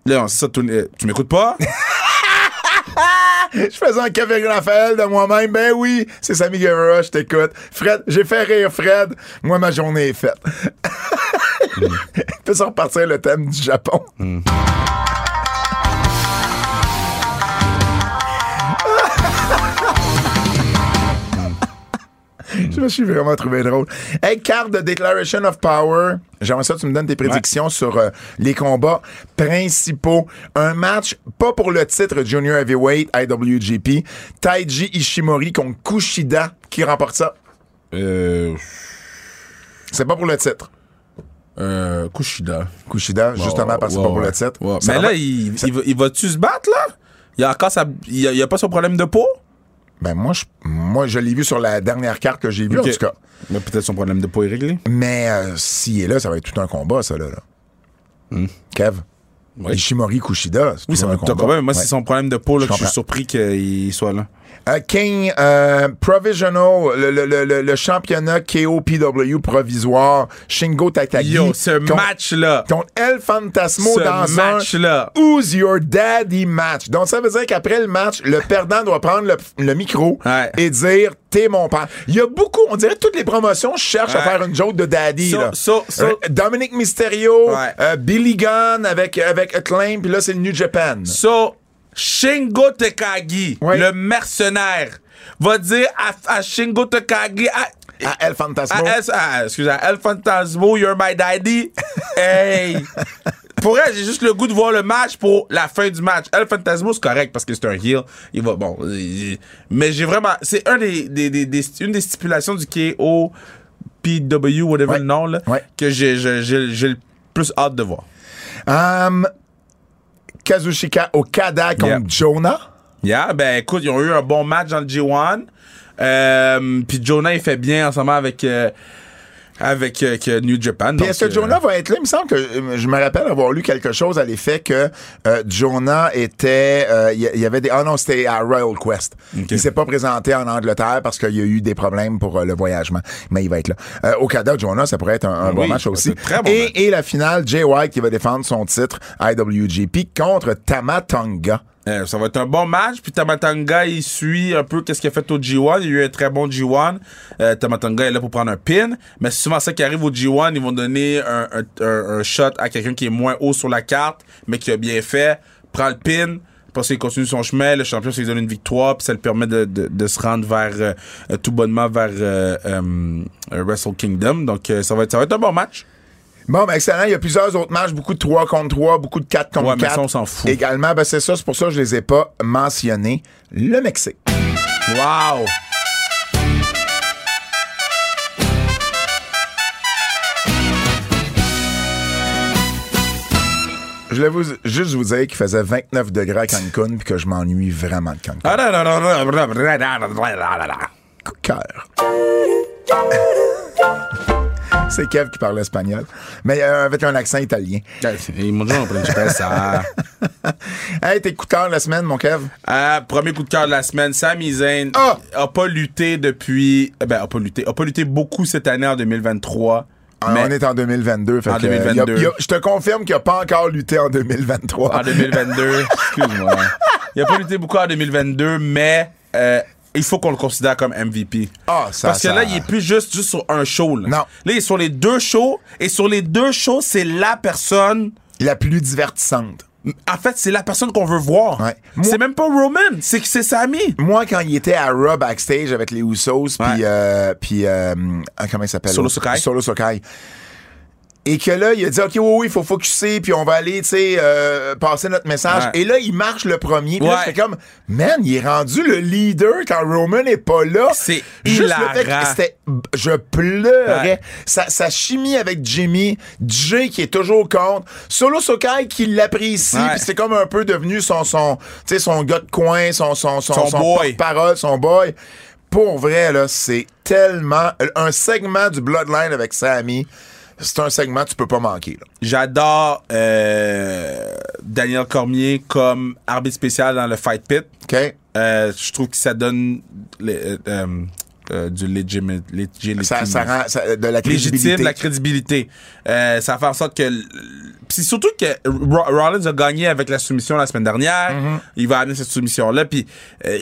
Là, c'est ça, Tony- euh, tu m'écoutes pas? Je faisais un Kevin Raphaël de moi-même. Ben oui, c'est Sammy Guevara, je t'écoute. Fred, j'ai fait rire Fred. Moi, ma journée est faite. Il peut se repartir le thème du Japon. Je me suis vraiment trouvé drôle. Hey, carte de Declaration of Power. J'aimerais ça que tu me donnes tes prédictions sur euh, les combats principaux. Un match, pas pour le titre Junior Heavyweight IWGP. Taiji Ishimori contre Kushida. Qui remporte ça? Euh, C'est pas pour le titre. Euh, Kushida. Kushida, justement, parce que c'est pas pour le titre. Mais là, il, il va- il va-tu se battre, là? Il a encore sa, il a, il a pas son problème de peau? Ben, moi, je, moi, je l'ai vu sur la dernière carte que j'ai vue, en tout cas. Mais peut-être son problème de peau est réglé. Mais euh, s'il est là, ça va être tout un combat, ça, là. là. Kev? Ishimori Kushida, c'est Oui, tout un combat. quand même. Moi, Ouais. c'est son problème de peau là, Je que je suis surpris qu'il soit là. Euh, King, euh, Provisional, le, le, le, le- championnat KOPW provisoire, Shingo Takagi. Yo, ce match-là. Contre El Fantasmo Ce dans match-là. un Who's Your Daddy match. Donc, ça veut dire qu'après le match, le perdant doit prendre le, le micro Ouais. et dire T'es mon père. Il y a beaucoup, on dirait toutes les promotions cherchent à faire une joke de daddy. So- là. so- so- Euh, Dominic Mysterio, Ouais. euh, Billy Gunn avec, avec Acclaim, puis là, c'est le New Japan. So, Shingo Takagi, le mercenaire, va dire à, à Shingo Takagi, à, À El Fantasmo. à El, à- excusez, à El Fantasmo, you're my daddy. hey! Pour elle, j'ai juste le goût de voir le match pour la fin du match. El Fantasmo, c'est correct parce que c'est un heel. Il va, bon. il- mais j'ai vraiment. C'est un des, des, des- des- une des stipulations du KO, PW, whatever Ouais. le nom, là, Ouais. que j'ai, j'ai, j'ai- j'ai le plus hâte de voir. Um, Kazushika Okada contre Yeah. Jonah? Yeah, ben écoute, ils ont eu un bon match dans le G1. Euh, Puis Jonah, il fait bien en ce moment avec, euh, avec euh, que New Japan. Puis est-ce que euh, Jonah va être là? Il me semble que euh, je me rappelle avoir lu quelque chose à l'effet que euh, Jonah était. euh, Il y, avait des. Ah non, c'était à Royal Quest. Il s'est pas présenté en Angleterre parce qu'il y a eu des problèmes pour euh, le voyagement. Mais il va être là. Euh, Okada, Jonah, ça pourrait être un, un bon match aussi. très bon et, match. et la finale, Jay White qui va défendre son titre IWGP contre Tama Tonga. Euh, ça va être un bon match. Puis Tamatanga, il suit un peu qu'est-ce qu'il a fait au G1. Il y a eu un très bon G1. Euh, Tamatanga est là pour prendre un pin. Mais c'est souvent ça qui arrive au G1. Ils vont donner un, un- un- shot à quelqu'un qui est moins haut sur la carte, mais qui a bien fait. Prend le pin. Après ça, il continue son chemin. Le champion, ça lui donne une victoire. Puis ça lui permet de, de- de se rendre vers euh, tout bonnement vers euh, euh, Wrestle Kingdom. Donc, euh, ça, va être, ça va être un bon match. Bon, ben excellent. Il y a plusieurs autres matchs, beaucoup de 3 contre 3, beaucoup de 4 contre ouais, 4. Mais ça, on s'en fout. Également, ben c'est ça, c'est pour ça que je les ai pas mentionnés. Le Mexique. Wow! Je voulais vous, juste vous dire qu'il faisait 29 degrés à Cancun puis que je m'ennuie vraiment de Cancun. Cœur. C'est Kev qui parle espagnol, mais euh, avec un accent italien. Ils m'ont dit on ça. Hey, tes coups de cœur de la semaine, mon Kev? Euh, premier coup de cœur de la semaine, Sami Zayn Ah! a pas lutté depuis. Ben, a pas lutté. A pas lutté beaucoup cette année en 2023. Ah, mais On est en 2022. Fait En que, euh, 2022. il y a- il y a- je te confirme qu'il n'a pas encore lutté en 2023. en 2022, excuse-moi. Il a pas lutté beaucoup en 2022, mais euh, il faut qu'on le considère comme MVP. Ah, ça, Parce que ça- là, il est plus juste, juste sur un show. Là. Non. Là, il est sur les deux shows. Et sur les deux shows, c'est la personne. La plus divertissante. En fait, c'est la personne qu'on veut voir. Ouais. C'est même pas Roman, c'est que c'est Sami. Moi, quand il était à Raw backstage avec les Usos, puis Ouais. euh, puis euh, ah, comment il s'appelle? Solo? Sakai. Solo Sakai. Et que là, il a dit OK, oui, oui, il faut focuser, puis on va aller, tu sais, euh, passer notre message. Ouais. Et là, il marche le premier. Puis là, Ouais. j'étais comme, man, il est rendu le leader quand Roman n'est pas là. C'est Juste le fait hilarant. que c'était, je pleurais. Ouais. Sa, sa chimie avec Jimmy, Jay qui est toujours contre, Solo Sokai qui l'apprécie, puis c'est comme un peu devenu son, son, tu sais, son gars de coin, son, son, son, Son son boy. porte-parole, son boy. Pour vrai, là, c'est tellement. Un segment du Bloodline avec Sammy, c'est un segment que tu peux pas manquer. Là. J'adore euh, Daniel Cormier comme arbitre spécial dans le Fight Pit. OK? Euh, je trouve que ça donne les- euh, euh, euh, du legimi- legitimacy. Ça, ça rend ça- de la légitime crédibilité. la crédibilité. Euh, ça fait en sorte que. Puis c'est surtout que Ro- Rollins a gagné avec la soumission la semaine dernière. Mm-hmm. Il va amener cette soumission-là. Puis euh,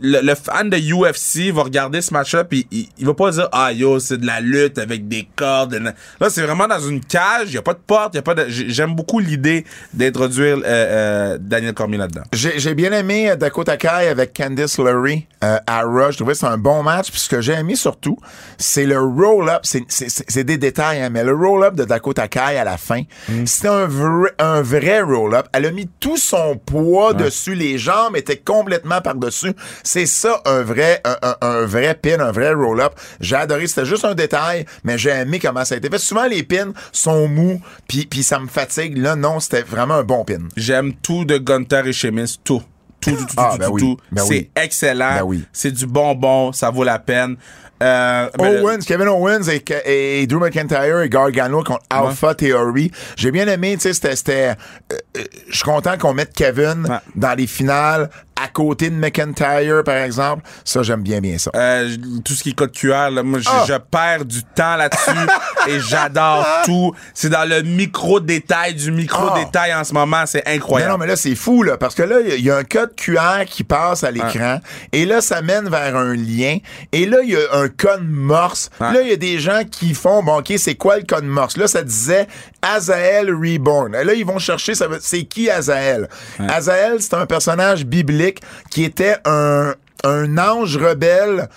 le, le fan de UFC va regarder ce match-là. Puis il, il va pas dire Ah yo, c'est de la lutte avec des cordes. Là, c'est vraiment dans une cage. Il n'y a pas de porte. y a pas J'aime beaucoup l'idée d'introduire euh, euh, Daniel Cormier là-dedans. J'ai j'ai bien aimé Dakota Kai avec Candice euh, à Rush. Je trouvais que c'était un bon match. Puis ce que j'ai aimé surtout, c'est le roll-up. C'est- C'est c'est- c'est des détails, hein, mais le roll-up de Dakota Kai à la fin, c'était un vrai, un vrai roll-up. Elle a mis tout son poids dessus. Les jambes étaient complètement par-dessus. C'est ça, un vrai, un, un- un vrai pin, un vrai roll-up. J'ai adoré. C'était juste un détail, mais j'ai aimé comment ça a été fait. Souvent, les pins sont mous, puis puis ça me fatigue. Là, non, c'était vraiment un bon pin. J'aime tout de Gunther et Sheamus, tout. Tout, tout, tout, Ah, tout, ben tout, oui. tout. Ben c'est oui. excellent. Ben oui. C'est du bonbon, ça vaut la peine. Euh, ben, Owens, Kevin Owens et, et Drew McIntyre et Gargano contre Alpha Theory. J'ai bien aimé, tu sais, c'était, euh, euh, je suis content qu'on mette Kevin Ouais. dans les finales à côté de McIntyre, par exemple. Ça, j'aime bien, bien ça. euh, tout ce qui est code QR, là, moi, Ah. je perds du temps là-dessus et j'adore tout. C'est dans le micro-détail du micro-détail en ce moment. C'est Mais incroyable. non, mais là, c'est fou, là, parce que là, il y a- il y, a un code QR qui passe à l'écran, et là, ça mène vers un lien, et là, il y a un code morse. Ouais. Là, il y a des gens qui font, bon, OK, c'est quoi le code morse? Là, ça disait Azael Reborn. Et là, ils vont chercher, ça veut- c'est qui Azael? Azael, c'est un personnage biblique qui était un, un ange rebelle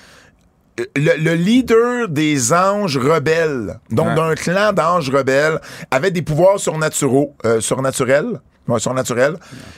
le, le leader des anges rebelles, donc Ouais. d'un clan d'anges rebelles, avait des pouvoirs surnaturaux, euh, surnaturels. Ouais, surnaturels.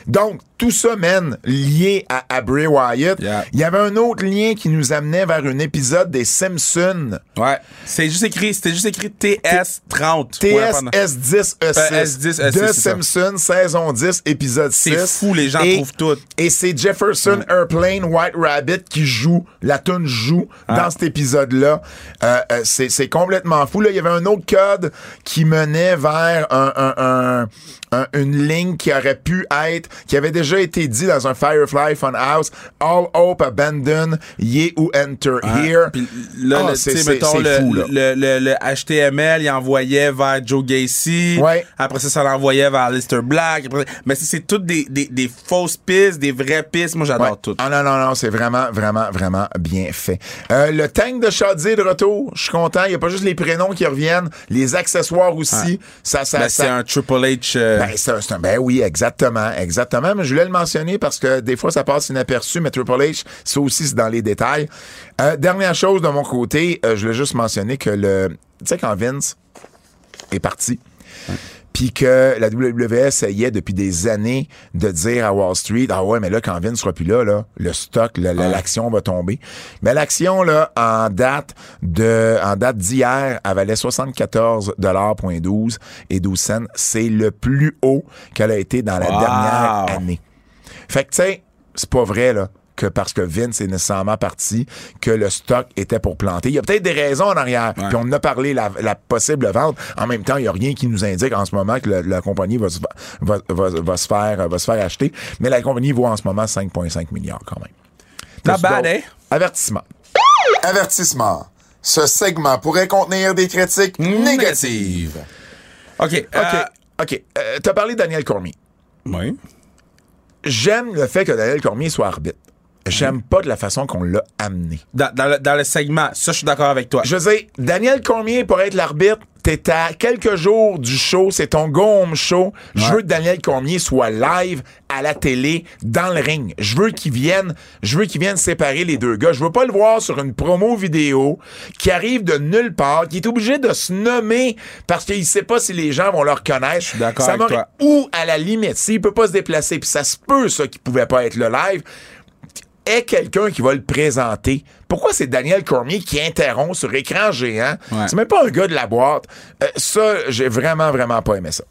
Donc, tout ça mène lié à, à Bray Wyatt. Yeah. Il y avait un autre lien qui nous amenait vers un épisode des Simpsons. Ouais. C'est juste écrit, c'était juste écrit TS30. Ouais, pendant- TSS10E6 Euh, S10, E de c'est ça. Simpsons, saison 10, épisode 6. C'est fou, les gens Et- trouvent tout. Et c'est Jefferson Airplane White Rabbit qui joue, la tune joue dans cet épisode-là. Euh, euh, c'est complètement fou. Là, il y avait un autre code qui menait vers un, un- un- un- une ligne qui aurait pu être, qui avait déjà été dit dans un Firefly Funhouse, All Hope Abandon, Ye ou Enter Here. Là, le- c'est c'est le, fou, là. le, le, le HTML, il envoyait vers Joe Gacy. Ouais. Après ça, ça l'envoyait vers Lister Black. Après- mais c'est- c'est toutes des, des, des fausses pistes, des vraies pistes. Moi, j'adore Ouais. tout. Ah non, non, non, c'est vraiment, vraiment, vraiment bien fait. Euh, le tank de est de retour. Je suis content. Il n'y a pas juste les prénoms qui reviennent, les accessoires aussi. Ça, ça, Ben, ça- c'est un Triple H. euh, Ben, c'est un- ben oui, exactement, exactement. Mais je voulais le mentionner parce que des fois, ça passe inaperçu, mais Triple H, ça aussi, c'est dans les détails. Euh, dernière chose de mon côté, euh, je voulais juste mentionner que le... Tu sais, quand Vince est parti, puis que la WWE essayait depuis des années de dire à Wall Street, ah ouais, mais là, quand Vince sera plus là, là le stock, la- la- l'action va tomber. Mais l'action, là, en date de, en date d'hier, elle valait 74,12 et 12 cents. C'est le plus haut qu'elle a été dans la Wow. dernière année. Fait que, tu sais, c'est pas vrai, là que parce que Vince est nécessairement parti, que le stock était pour planter. Il y a peut-être des raisons en arrière. Puis on en a parlé, la, la possible vente. En même temps, il n'y a rien qui nous indique en ce moment que la, la compagnie va se, va, va, va se faire, va se faire acheter. Mais la compagnie vaut en ce moment 5,5 milliards quand même. Not bad, eh? Avertissement. Avertissement. Ce segment pourrait contenir des critiques négatives. OK. OK. euh, OK. Euh, T'as parlé de Daniel Cormier. oui. J'aime le fait que Daniel Cormier soit arbitre. J'aime pas de la façon qu'on l'a amené. Dans, dans le, dans le segment, ça, je suis d'accord avec toi. Je veux dire, Daniel Cormier, pour être l'arbitre, t'es à quelques jours du show, c'est ton go home show. Je veux que Daniel Cormier soit live à la télé, dans le ring. Je veux qu'il vienne, je veux qu'il vienne séparer les deux gars. Je veux pas le voir sur une promo vidéo qui arrive de nulle part, qui est obligé de se nommer parce qu'il sait pas si les gens vont le reconnaître. Je suis d'accord avec toi. Ou, à la limite, s'il peut pas se déplacer, puis ça se peut, ça, qu'il pouvait pas être le live, est quelqu'un qui va le présenter. Pourquoi c'est Daniel Cormier qui interrompt sur écran géant? Ouais. C'est même pas un gars de la boîte. Euh, ça, j'ai vraiment, vraiment pas aimé ça.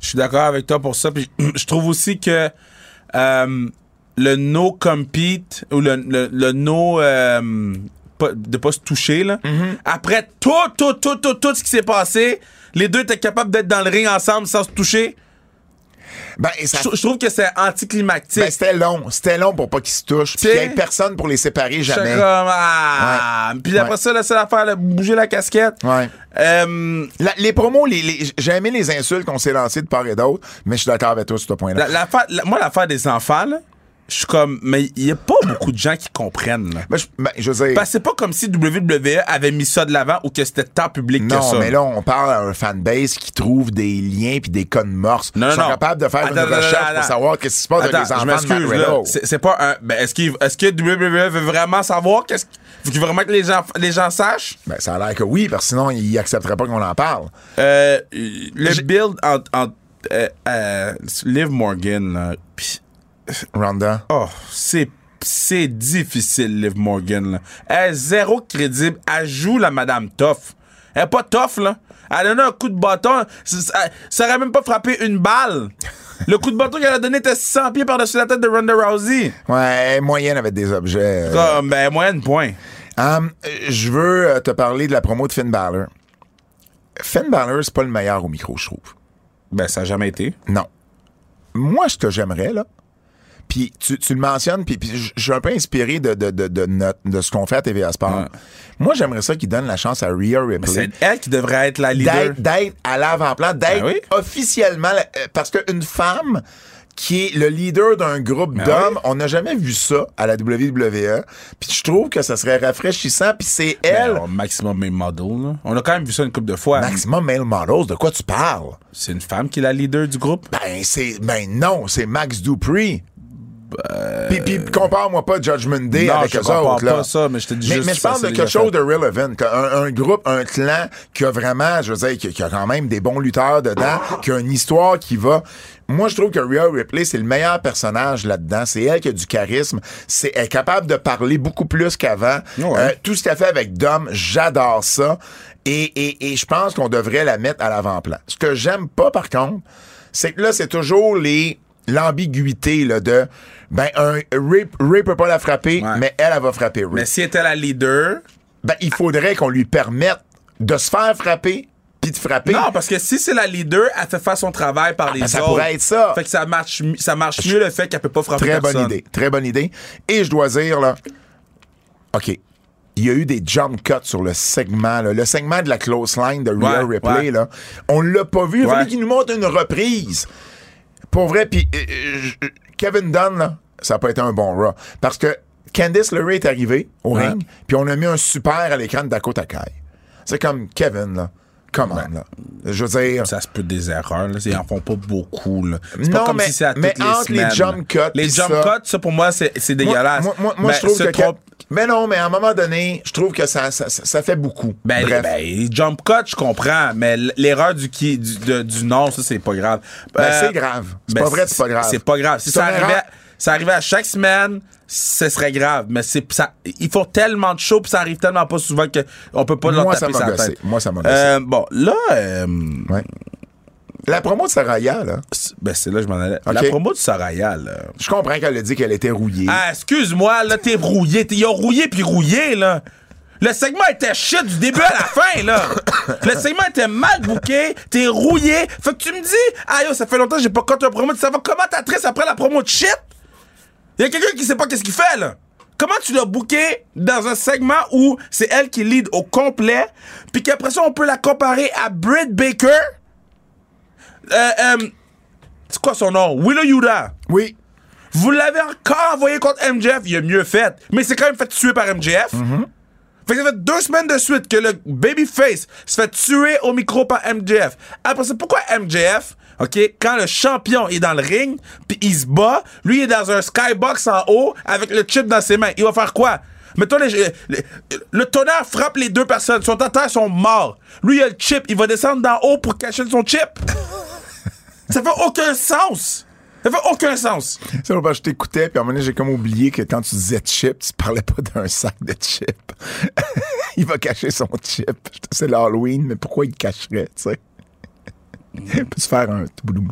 Je suis d'accord avec toi pour ça. Puis je trouve aussi que euh, le no compete ou le, le, le no euh, de pas se toucher là. Mm-hmm. Après tout tout tout tout tout ce qui s'est passé, les deux étaient capables d'être dans le ring ensemble sans se toucher. Ben, et ça- Je je trouve que c'est anticlimactique. Ben, c'était long. C'était long pour pas qu'ils se touchent. Puis qu'il y ait personne pour les séparer jamais. comme, ah. Puis après Ouais. ça, là, c'est l'affaire, bouger la casquette. Ouais. Euh, La- les promos, les, les- j'ai aimé les insultes qu'on s'est lancées de part et d'autre, mais je suis d'accord avec toi sur ce point-là. la- la- moi, l'affaire des enfants, là, je suis comme, mais il y a pas beaucoup de gens qui comprennent, là. Ben, je, ben, je veux dire, Parce que c'est pas comme si WWE avait mis ça de l'avant ou que c'était tant public que non, ça. mais là, on parle à un fanbase qui trouve des liens puis des codes morses. Non, Ils sont non. capables de faire Attends, une recherche attends, pour attends. savoir qu'est-ce qui se passe avec les enfants de. C'est pas un. Ben, est-ce est-ce que WWE veut vraiment savoir qu'est-ce Faut qu'il vraiment que les gens, les gens sachent? Ben, ça a l'air que oui, parce que sinon, ils accepteraient pas qu'on en parle. Euh, le build en. en euh, euh, Liv Morgan, là. Ronda. Oh, c'est. C'est difficile, Liv Morgan, là. Elle est zéro crédible. Elle joue la Madame Tough. Elle est pas tough, là. Elle a donné un coup de bâton. Ça, ça- aurait même pas frappé une balle. Le coup de bâton qu'elle a donné était 100 pieds par-dessus la tête de Ronda Rousey. Ouais, moyenne avec des objets. euh. Comme, ben, moyenne point. Hum, je veux euh, te parler de la promo de Finn Balor. Finn Balor, c'est pas le meilleur au micro, je trouve. Ben, ça a jamais été. Non. Moi, ce que j'aimerais, là, puis tu, tu le mentionnes, puis, puis je suis un peu inspiré de, de, de, de, notre- de ce qu'on fait à TVA Sport. Ouais. Moi, j'aimerais ça qu'il donne la chance à Rhea Ripley C'est elle qui devrait être la leader. d'être, à l'avant-plan, d'être Ben oui. officiellement... euh, Parce qu'une femme qui est le leader d'un groupe d'hommes, Ben oui. on n'a jamais vu ça à la WWE. Puis je trouve que ça serait rafraîchissant, puis c'est elle... Ben, maximum Male Model, là. On a quand même vu ça une couple de fois. Maximum Male Models, de quoi tu parles? C'est une femme qui est la leader du groupe? Ben, c'est. Ben non, c'est Max Dupree. Puis, puis compare-moi pas Judgment Day Non, avec je eux autres. Là. pas ça, mais je te dis mais, juste mais je parle de quelque chose de relevant. Un, un groupe, un clan qui a vraiment, je veux dire, qui, qui a quand même des bons lutteurs dedans, qui a une histoire qui va. Moi, je trouve que Rhea Ripley, c'est le meilleur personnage là-dedans. C'est elle qui a du charisme. C'est, elle est capable de parler beaucoup plus qu'avant. Ouais. Euh, tout ce qu'elle fait avec Dom, j'adore ça. Et, et, et je pense qu'on devrait la mettre à l'avant-plan. Ce que j'aime pas, par contre, c'est que là, c'est toujours les l'ambiguïté là, de ben un Ray, Ray peut pas la frapper, Ouais. mais elle, elle va frapper Ray. Mais si elle était la leader. Ben, il faudrait qu'on lui permette de se faire frapper puis de frapper. Non, parce que si c'est la leader, elle fait faire son travail par les ben, autres. ça pourrait être ça. Fait que ça marche, ça marche mieux le fait qu'elle peut pas frapper Très personne. bonne idée. Très bonne idée. Et je dois dire, là, OK. Il y a eu des jump cuts sur le segment, là. le segment de la close line de Rhea Ouais, Ripley. ouais. Là. On l'a pas vu. Il fallait qu'il nous montre une reprise. Pour vrai, puis euh, euh, Kevin Dunn, là, ça n'a pas été un bon Raw. Parce que Candice LeRae est arrivée au Ouais. ring, puis on a mis un super à l'écran de Dakota Kai. C'est comme Kevin, là. On, là. Je veux dire... Ça se peut des erreurs, là. Ils en font pas beaucoup, là. C'est Non, pas comme mais- si c'est à mais les entre les jump cuts Les jump ça- cuts, ça, pour moi, c'est dégueulasse. moi, moi, moi, Ben, je trouve que... Mais non, mais à un moment donné, je trouve que ça, ça, ça- fait beaucoup. Ben, Bref. ben, les jump cuts, je comprends, mais l'erreur du, qui, du, de- du nom, ça, c'est pas grave. Ben, Euh, c'est grave. C'est ben, pas vrai, c'est pas grave. C'est pas grave. Si ça arrivait, ça arrivait à chaque semaine, ce serait grave. Mais c'est ça, ils font tellement de shows, puis ça arrive tellement pas souvent qu'on peut pas leur Moi, ça taper gossé. tête. Moi, ça m'a. Euh, bon, là, euh, Ouais. La promo de Saraya, là, c'est- ben, c'est là que je m'en allais. La promo de Soraya, là. je comprends qu'elle a dit qu'elle était rouillée. Ah, excuse-moi, là, t'es rouillé. Ils ont rouillé puis rouillé, là. Le segment était shit du début à la fin, là. Le segment était mal bouqué, t'es rouillé. Fait que tu me dis, ah yo, ça fait longtemps que j'ai pas compté un promo de savoir comment t'attristes après la promo de shit? Y a quelqu'un qui sait pas qu'est-ce qu'il fait, là. Comment tu l'as booké dans un segment où c'est elle qui lead au complet, puis qu'après ça, on peut la comparer à Britt Baker? Euh, euh, c'est quoi son nom? Willow Yuda. Oui. Vous l'avez encore envoyé contre MJF, il a mieux fait. Mais c'est quand même fait tuer par MJF. Fait que ça fait deux semaines de suite que le babyface se fait tuer au micro par MJF. Après ça, pourquoi MJF, OK, quand le champion est dans le ring, puis il se bat, lui il est dans un skybox en haut avec le chip dans ses mains. Il va faire quoi? Mettons, les, les- le tonnerre frappe les deux personnes. Son terre sont morts. Lui, il a le chip. Il va descendre d'en haut pour cacher son chip. ça fait aucun sens. Ça fait aucun sens. Parce que je t'écoutais, puis à un moment donné, j'ai comme oublié que quand tu disais chip, tu parlais pas d'un sac de chip. il va cacher son chip. C'est l'Halloween, mais pourquoi il le cacherait, tu sais? Peux-tu faire un touboulou?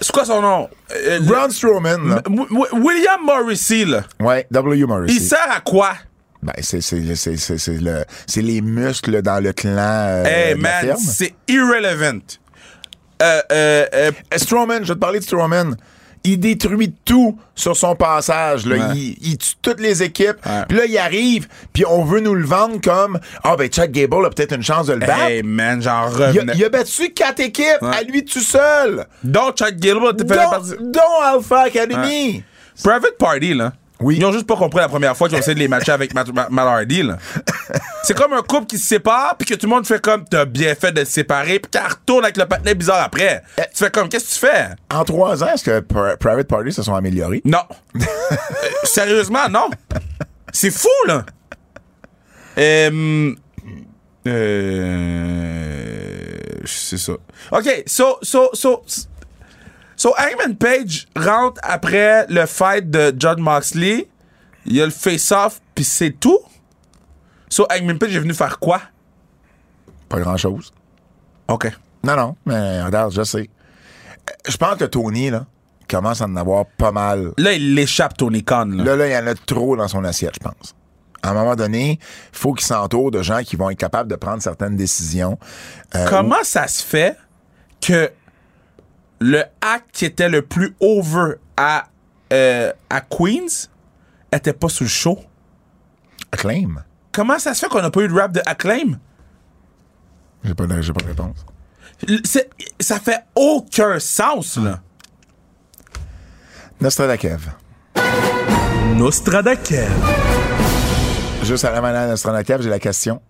C'est quoi son nom? Euh, Braun Strowman, là. W- W- William Morrissey, là. Ouais, W. Morrissey. Il sert à quoi? Ben, c'est, c'est, c'est, c'est, c'est le, c'est les muscles dans le clan euh, Hey de la man, ferme. c'est irrelevant. Euh, euh, euh, Euh, Strowman, je vais te parler de Strowman. Il détruit tout sur son passage. Là. Ouais. Il, il tue toutes les équipes. Puis là, il arrive, puis on veut nous le vendre comme Ah, ben, Chuck Gable a peut-être une chance de le battre. hey man, j'en il, a, revenais. il a battu quatre équipes Ouais. à lui tout seul. Donc, Chuck Gilbert Dont, faisait partie. dont Alpha Academy. Private Party, là. Oui. Ils ont juste pas compris la première fois qu'ils ont essayé de les matcher avec Matt, Matt- Matt Hardy, là. C'est comme un couple qui se sépare, puis que tout le monde fait comme t'as bien fait de te séparer, puis qu'elle retourne avec le patinet bizarre après. Eh. Tu fais comme, qu'est-ce que tu fais? En trois ans, est-ce que Pri- Private Party se sont améliorés? Non. Euh, sérieusement, non. C'est fou, là. Euh, euh, c'est ça. OK, so, so, so, so, Hangman Page rentre après le fight de John Moxley. Il y a le face-off, puis c'est tout. So, Hangman Page est venu faire quoi? Pas grand-chose. OK. Non, non, mais regarde, je sais. Je pense que Tony, là, commence à en avoir pas mal. Là, il l'échappe, Tony Khan. Là. Là, là, il y en a trop dans son assiette, je pense. À un moment donné, faut qu'il s'entoure de gens qui vont être capables de prendre certaines décisions. Euh, Comment ça se fait que le acte qui était le plus over à, euh, à Queens était pas sur le show? Acclaim. Comment ça se fait qu'on n'a pas eu de rap de Acclaim? J'ai pas, de- j'ai pas de réponse. Ça fait aucun sens, là. Nostradakev. Nostradakev. Juste à la manière de Nostradakev, j'ai la question.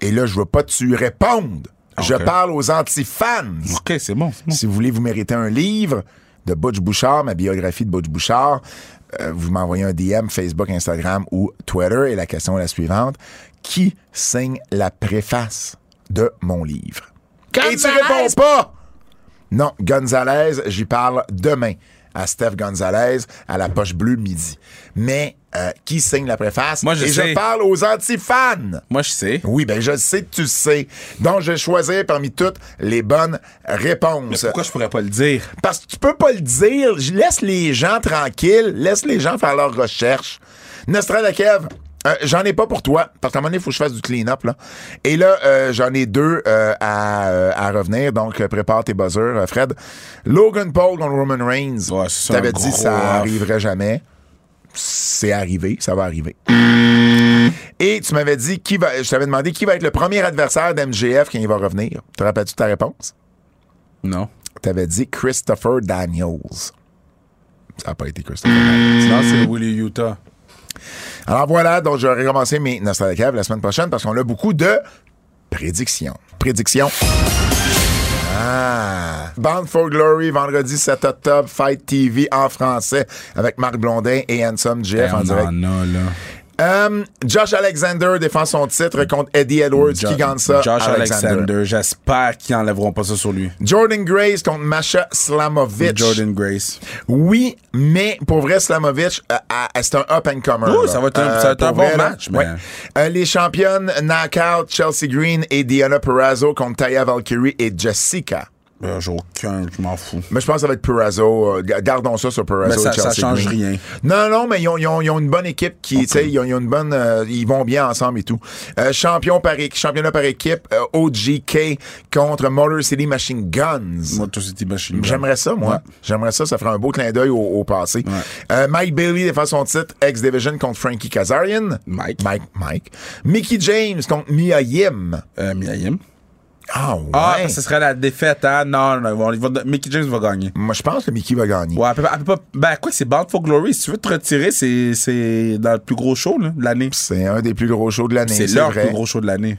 Et là, je veux pas que tu répondes. Je parle aux anti-fans. OK, c'est bon. c'est bon. Si vous voulez vous mériter un livre de Butch Bouchard, ma biographie de Butch Bouchard, euh, vous m'envoyez un DM Facebook, Instagram ou Twitter et la question est la suivante. Qui signe la préface de mon livre? Et tu réponds pas! Non, Gonzalez, j'y parle demain à Steph Gonzalez à la poche bleue midi. Mais euh, qui signe la préface? Moi, je et sais. je parle aux anti-fans. Moi, je sais. Oui, ben je sais que tu sais. Donc, je vais choisir parmi toutes les bonnes réponses. Pourquoi je pourrais pas le dire? Parce que tu peux pas le dire. Je laisse les gens tranquilles. Laisse les gens faire leurs recherches. Nostradakev, euh, j'en ai pas pour toi. Parce qu'à un moment donné, il faut que je fasse du clean-up. Là. Et là, euh, j'en ai deux euh, à, à revenir. Donc, prépare tes buzzers, Fred. Logan Paul contre Roman Reigns. Ouais, c'est T'avais dit ça arriverait jamais. C'est arrivé. Ça va arriver. Et tu m'avais dit qui va. Je t'avais demandé qui va être le premier adversaire d'MGF quand il va revenir. Te rappelles-tu ta réponse? Non. T'avais dit Christopher Daniels. Ça n'a pas été Christopher Daniels. Non, c'est Willie Utah. Alors voilà, donc je vais recommencer mes Nostalcaves la semaine prochaine parce qu'on a beaucoup de prédictions. Prédictions. Ah. Bound for Glory, vendredi 7 octobre, Fight TV en français avec Marc Blondin et Handsome Jeff en On direct. en a, là. Euh, Josh Alexander défend son titre contre Eddie Edwards. Jo- qui gagne ça? Josh Alexander. J'espère qu'ils enlèveront pas ça sur lui. Jordan Grace contre Masha Slamovic. Jordan Grace. Oui, mais pour vrai, Slamovic, euh, euh, c'est un up and comer. Oui, là. ça va être un- ça va être un pour bon vrai, match, mais- ouais. Euh, les championnes Knockout, Chelsea Green et Diana Perrazzo contre Taya Valkyrie et Jessica. Ben, J'ai aucun, je m'en fous. Mais je pense que ça va être Perrazzo. euh, ga- gardons ça sur Perrazzo Mais ça- ça change rien. Non, non, mais ils ont, ils ont- ils ont une bonne équipe qui, tu sais, ils ont, ils ont une bonne, euh, ils vont bien ensemble et tout. Euh, champion par, championnat par équipe, euh, OGK contre Motor City Machine Guns. Motor City Machine Gun. J'aimerais ça, moi. Ouais. J'aimerais ça. Ça ferait un beau clin d'œil au, au passé. Euh, Mike Bailey défend son titre X-Division contre Frankie Kazarian. Mike. Mike. Mike. Mickey James contre Mia Yim. Euh, Mia Yim. Ah, ouais. Ah, parce que ce serait la défaite, hein? Non, non, non, va- Mickey James va gagner. Moi, je pense que Mickey va gagner. Ouais, elle peut, pas- elle peut pas. Ben, quoi, c'est Bound for Glory. Si tu veux te retirer, c'est, c'est dans le plus gros show, là, de l'année. C'est un des plus gros shows de l'année. C'est C'est leur vrai. plus gros show de l'année.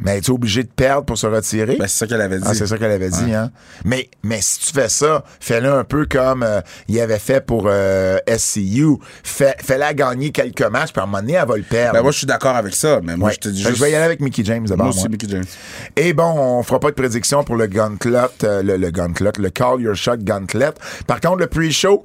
Mais es-tu obligé de perdre pour se retirer? Ben, c'est ça qu'elle avait dit. Ah, c'est ça qu'elle avait dit, hein? Mais, mais si tu fais ça, fais-le un peu comme euh, il avait fait pour euh, SCU. Fais, fais-la gagner quelques matchs, puis à un moment donné, elle va le perdre. Ben, moi, je suis d'accord avec ça, mais moi, Ouais. je te dis juste. Je vais y aller avec Mickey James d'abord. Moi aussi. Mickey James. Et bon, on fera pas de prédiction pour le Gauntlet, euh, le, le Gauntlet, le Call Your Shot Gauntlet. Par contre, le pre-show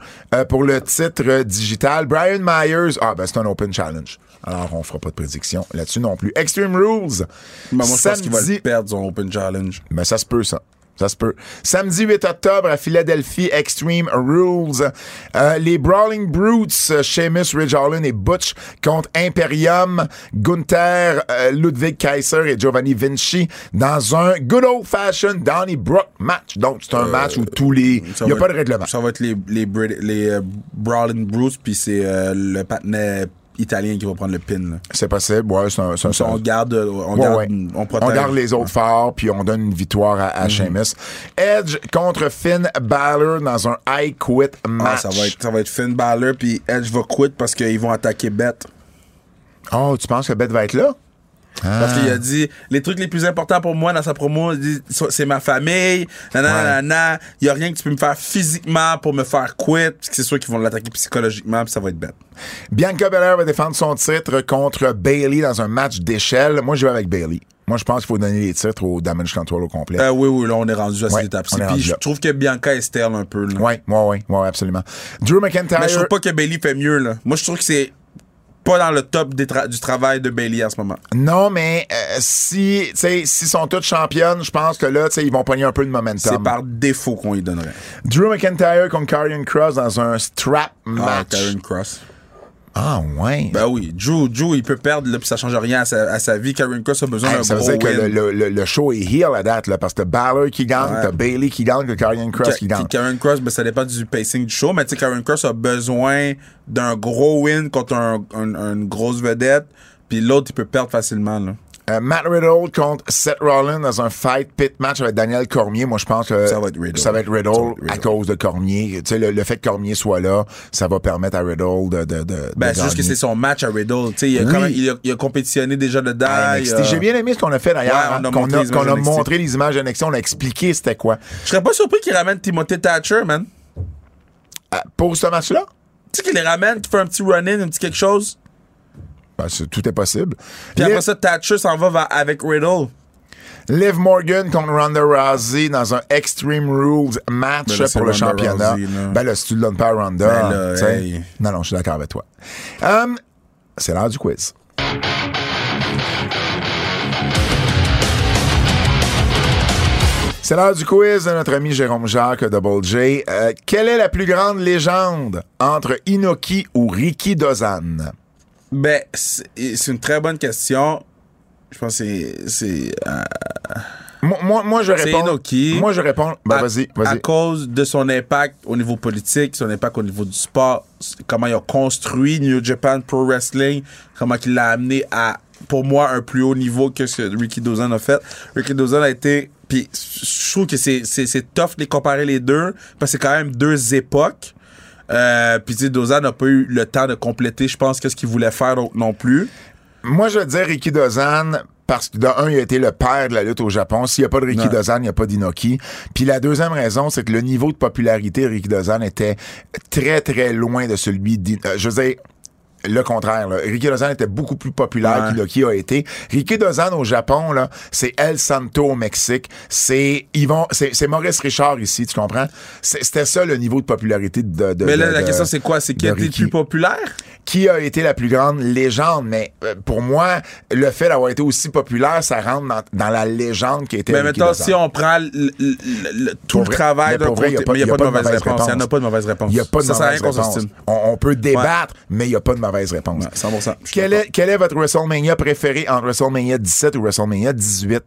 pour le titre digital, Brian Myers, ah ben c'est un Open Challenge. Alors, on fera pas de prédiction là-dessus non plus. Extreme Rules. Ben, moi, je pense qu'il va samedi- le perdre, son Open Challenge. Ben, ça se peut, ça. Ça se peut. Samedi 8 octobre à Philadelphie, Extreme Rules. Euh, les Brawling Brutes, euh, Seamus, Ridge Holland et Butch contre Imperium, Gunther, euh, Ludwig Kaiser et Giovanni Vinci dans un good old fashioned Donnybrook match. Donc, c'est un match où tous les... Il n'y a pas de règlement. Ça va être les, les, Brit- les Brawling Bruce, puis c'est le patinet italien qui va prendre le pin. C'est possible. Ouais, c'est un... un- Ça, on garde, euh, on, Ouais, garde ouais. on protège. On garde les autres forts, puis on donne une victoire à, à Sheamus. Edge contre Finn Balor dans un I Quit match. Ah, ça, va être, ça va être Finn Balor, puis Edge va quit parce qu'ils vont attaquer Beth. Oh, tu penses que Beth va être là? Parce Ah. qu'il a dit les trucs les plus importants pour moi dans sa promo, c'est ma famille, nanana, Ouais. nanana. Il y a rien que tu peux me faire physiquement pour me faire quit, parce que c'est sûr qu'ils vont l'attaquer psychologiquement, puis ça va être bête. Bianca Belair va défendre son titre contre Bailey dans un match d'échelle. Moi, je vais avec Bailey. Moi, je pense qu'il faut donner les titres au Damage Control au complet. Euh, oui, oui, là, on est rendu à Ouais, cette est Puis je trouve que Bianca est stale un peu. Là. Ouais, ouais, ouais, ouais, absolument. Drew McIntyre. Mais je trouve pas que Bailey fait mieux. Là. Moi, je trouve que c'est pas dans le top des tra- du travail de Bailey en ce moment. Non, mais euh, si, tu sais, s'ils sont toutes championnes, je pense que là, tu sais, ils vont pogner un peu de C'est momentum. par défaut qu'on lui donnerait. Drew McIntyre contre Karrion Cross dans un strap Ah, match. Karen Cross. Ah, ouais. Ben oui, Drew, Drew, il peut perdre, là, puis ça change rien à sa, à sa vie. Karen Cross a besoin Hey, d'un ça veut gros dire que win. le, le- le- le show est heel à date, là, parce que t'as Balor qui gagne, Ouais. t'as Bailey qui gagne, t'as Karrion Cross Ka- qui gagne. Karen Cross, ben, ça dépend du pacing du show, mais tu sais, Karen Cross a besoin d'un gros win contre un, un- une grosse vedette, puis l'autre, il peut perdre facilement. Là. Euh, Matt Riddle contre Seth Rollins dans un fight pit match avec Daniel Cormier. Moi, je pense que Ça va être Riddle. ça va être Riddle, Ça va être Riddle. à cause de Cormier. Tu sais, le, le fait que Cormier soit là, ça va permettre à Riddle de, de, de, Ben, c'est juste que c'est son match à Riddle. Tu sais, il, a Oui. quand même- il, a, il a compétitionné déjà dedans. À il NXT. a- J'ai bien aimé ce qu'on a fait d'ailleurs, Ouais, qu'on a, a montré les images NXT, on a expliqué c'était quoi. Je serais pas surpris qu'il ramène Timothy Thatcher, man. Euh, pour ce match-là, Tu sais qu'il les ramène, qu'il fait un petit run-in, un petit quelque chose? Ben, tout est possible. Puis après ça, Thatcher s'en va avec Riddle. Liv Morgan contre Ronda Rousey dans un Extreme Rules match Ben pour le Ronda championnat. Rousey, ben là, si tu le donnes pas à Ronda, Ben là, hey. non, non, je suis d'accord avec toi. Hum, c'est l'heure du quiz. C'est l'heure du quiz de notre ami Jérôme Jacques Double J. Euh, quelle est la plus grande légende entre Inoki ou Ricky Dozan? Ben, c'est une très bonne question. Je pense que c'est- c'est. euh, Moi, moi, moi, je réponds. Inoki. Moi, je réponds. Ben, à- vas-y, À vas-y. cause de son impact au niveau politique, son impact au niveau du sport, comment il a construit New Japan Pro Wrestling, comment il l'a amené à, pour moi, un plus haut niveau que ce que Ricky Dozan a fait. Ricky Dozan a été. Puis je trouve que c'est c'est- c'est tough de les comparer les deux, parce que c'est quand même deux époques. Euh, puis tu n'a pas eu le temps de compléter, je pense, qu'est-ce qu'il voulait faire non- plus. Moi, je veux dire Ricky Dozan parce que, de un, il a été le père de la lutte au Japon. S'il n'y a pas de Ricky. Dozan, il n'y a pas d'Inoki. Puis la deuxième raison, c'est que le niveau de popularité de Ricky Dozan était très, très loin de celui d'In- euh, Je veux dire, le contraire. Là. Ricky Dozan était beaucoup plus populaire Ouais. qu'Inoki a été. Ricky Dozan au Japon, là, c'est El Santo au Mexique. C'est Yvon, c'est c'est Maurice Richard ici, tu comprends? C'était ça le niveau de popularité de. de Mais là, de- la de- question, c'est quoi? C'est qui de a été le plus populaire? qui a été la plus grande légende, mais euh, pour moi, le fait d'avoir été aussi populaire, ça rentre dans, dans la légende qui a été Mais Ricky maintenant, si on prend tout le travail vrai, côté, il n'y a, pas de mauvaise réponse. Il n'y a pas de mauvaise réponse. Il n'y a pas de ça mauvaise réponse. on peut débattre, mais il n'y a pas de mauvaise réponse. Ouais, 100%. je suis Quel est, quel est votre WrestleMania préféré entre WrestleMania 17 ou WrestleMania 18?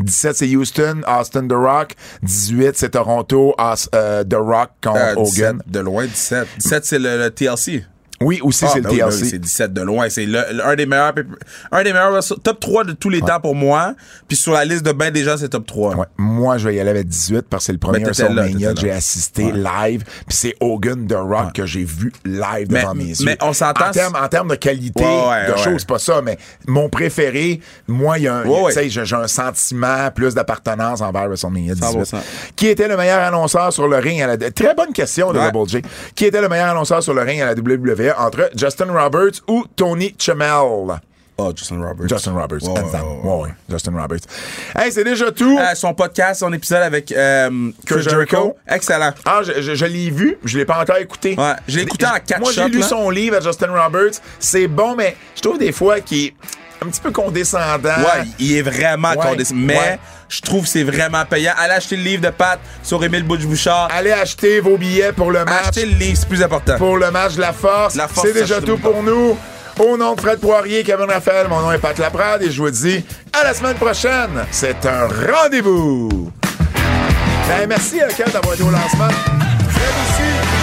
17, c'est Houston, Austin, The Rock. 18, c'est Toronto, euh, The Rock contre Euh, 17, Hogan. de loin, 17. 17, c'est le, le TLC. Oui, aussi, Ah, c'est ben le oui, ben TLC. oui, c'est 17 de loin. C'est un des meilleurs, un des meilleurs top 3 de tous les temps pour moi. Puis sur la liste de ben des gens, c'est top 3. Ouais. Moi, je vais y aller avec 18 parce que c'est le premier WrestleMania que j'ai assisté live. Puis c'est Hogan The Rock que j'ai vu live Mais- devant mes yeux. mais on s'entend- En termes de qualité de choses, c'est pas ça, mais mon préféré, moi, il y a un, Ouais, ouais. tu sais, j'ai un sentiment plus d'appartenance envers WrestleMania 18. 100%. Qui était le meilleur annonceur sur le ring à la... Très bonne question de. Double J. Qui était le meilleur annonceur sur le ring à la WWE entre Justin Roberts ou Tony Chamel? Oh, Justin Roberts. Justin Roberts, ouais, ouais, Justin Roberts. Hey, c'est déjà tout. Euh, son podcast, son épisode avec euh, Chris Chris Jericho. Jericho. Excellent. Ah, je, je- je l'ai vu, je l'ai pas encore écouté. Ouais, je l'ai écouté en quatre Moi, j'ai lu là. son livre à Justin Roberts. C'est bon, mais je trouve des fois qu'il un petit peu condescendant. Ouais, il est vraiment Ouais, condescendant. Mais ouais. je trouve que c'est vraiment payant. Allez acheter le livre de Pat sur Émile Bouche-Bouchard. Allez acheter vos billets pour le match. Achetez le livre, c'est plus important. pour le match de la force. La Force, C'est déjà tout pour nous. Au nom de Fred Poirier, Kevin Raphaël, mon nom est Pat Laprade et je vous dis à la semaine prochaine. C'est un rendez-vous. Ben, merci, euh, Ken, d'avoir été au lancement. Fred aussi.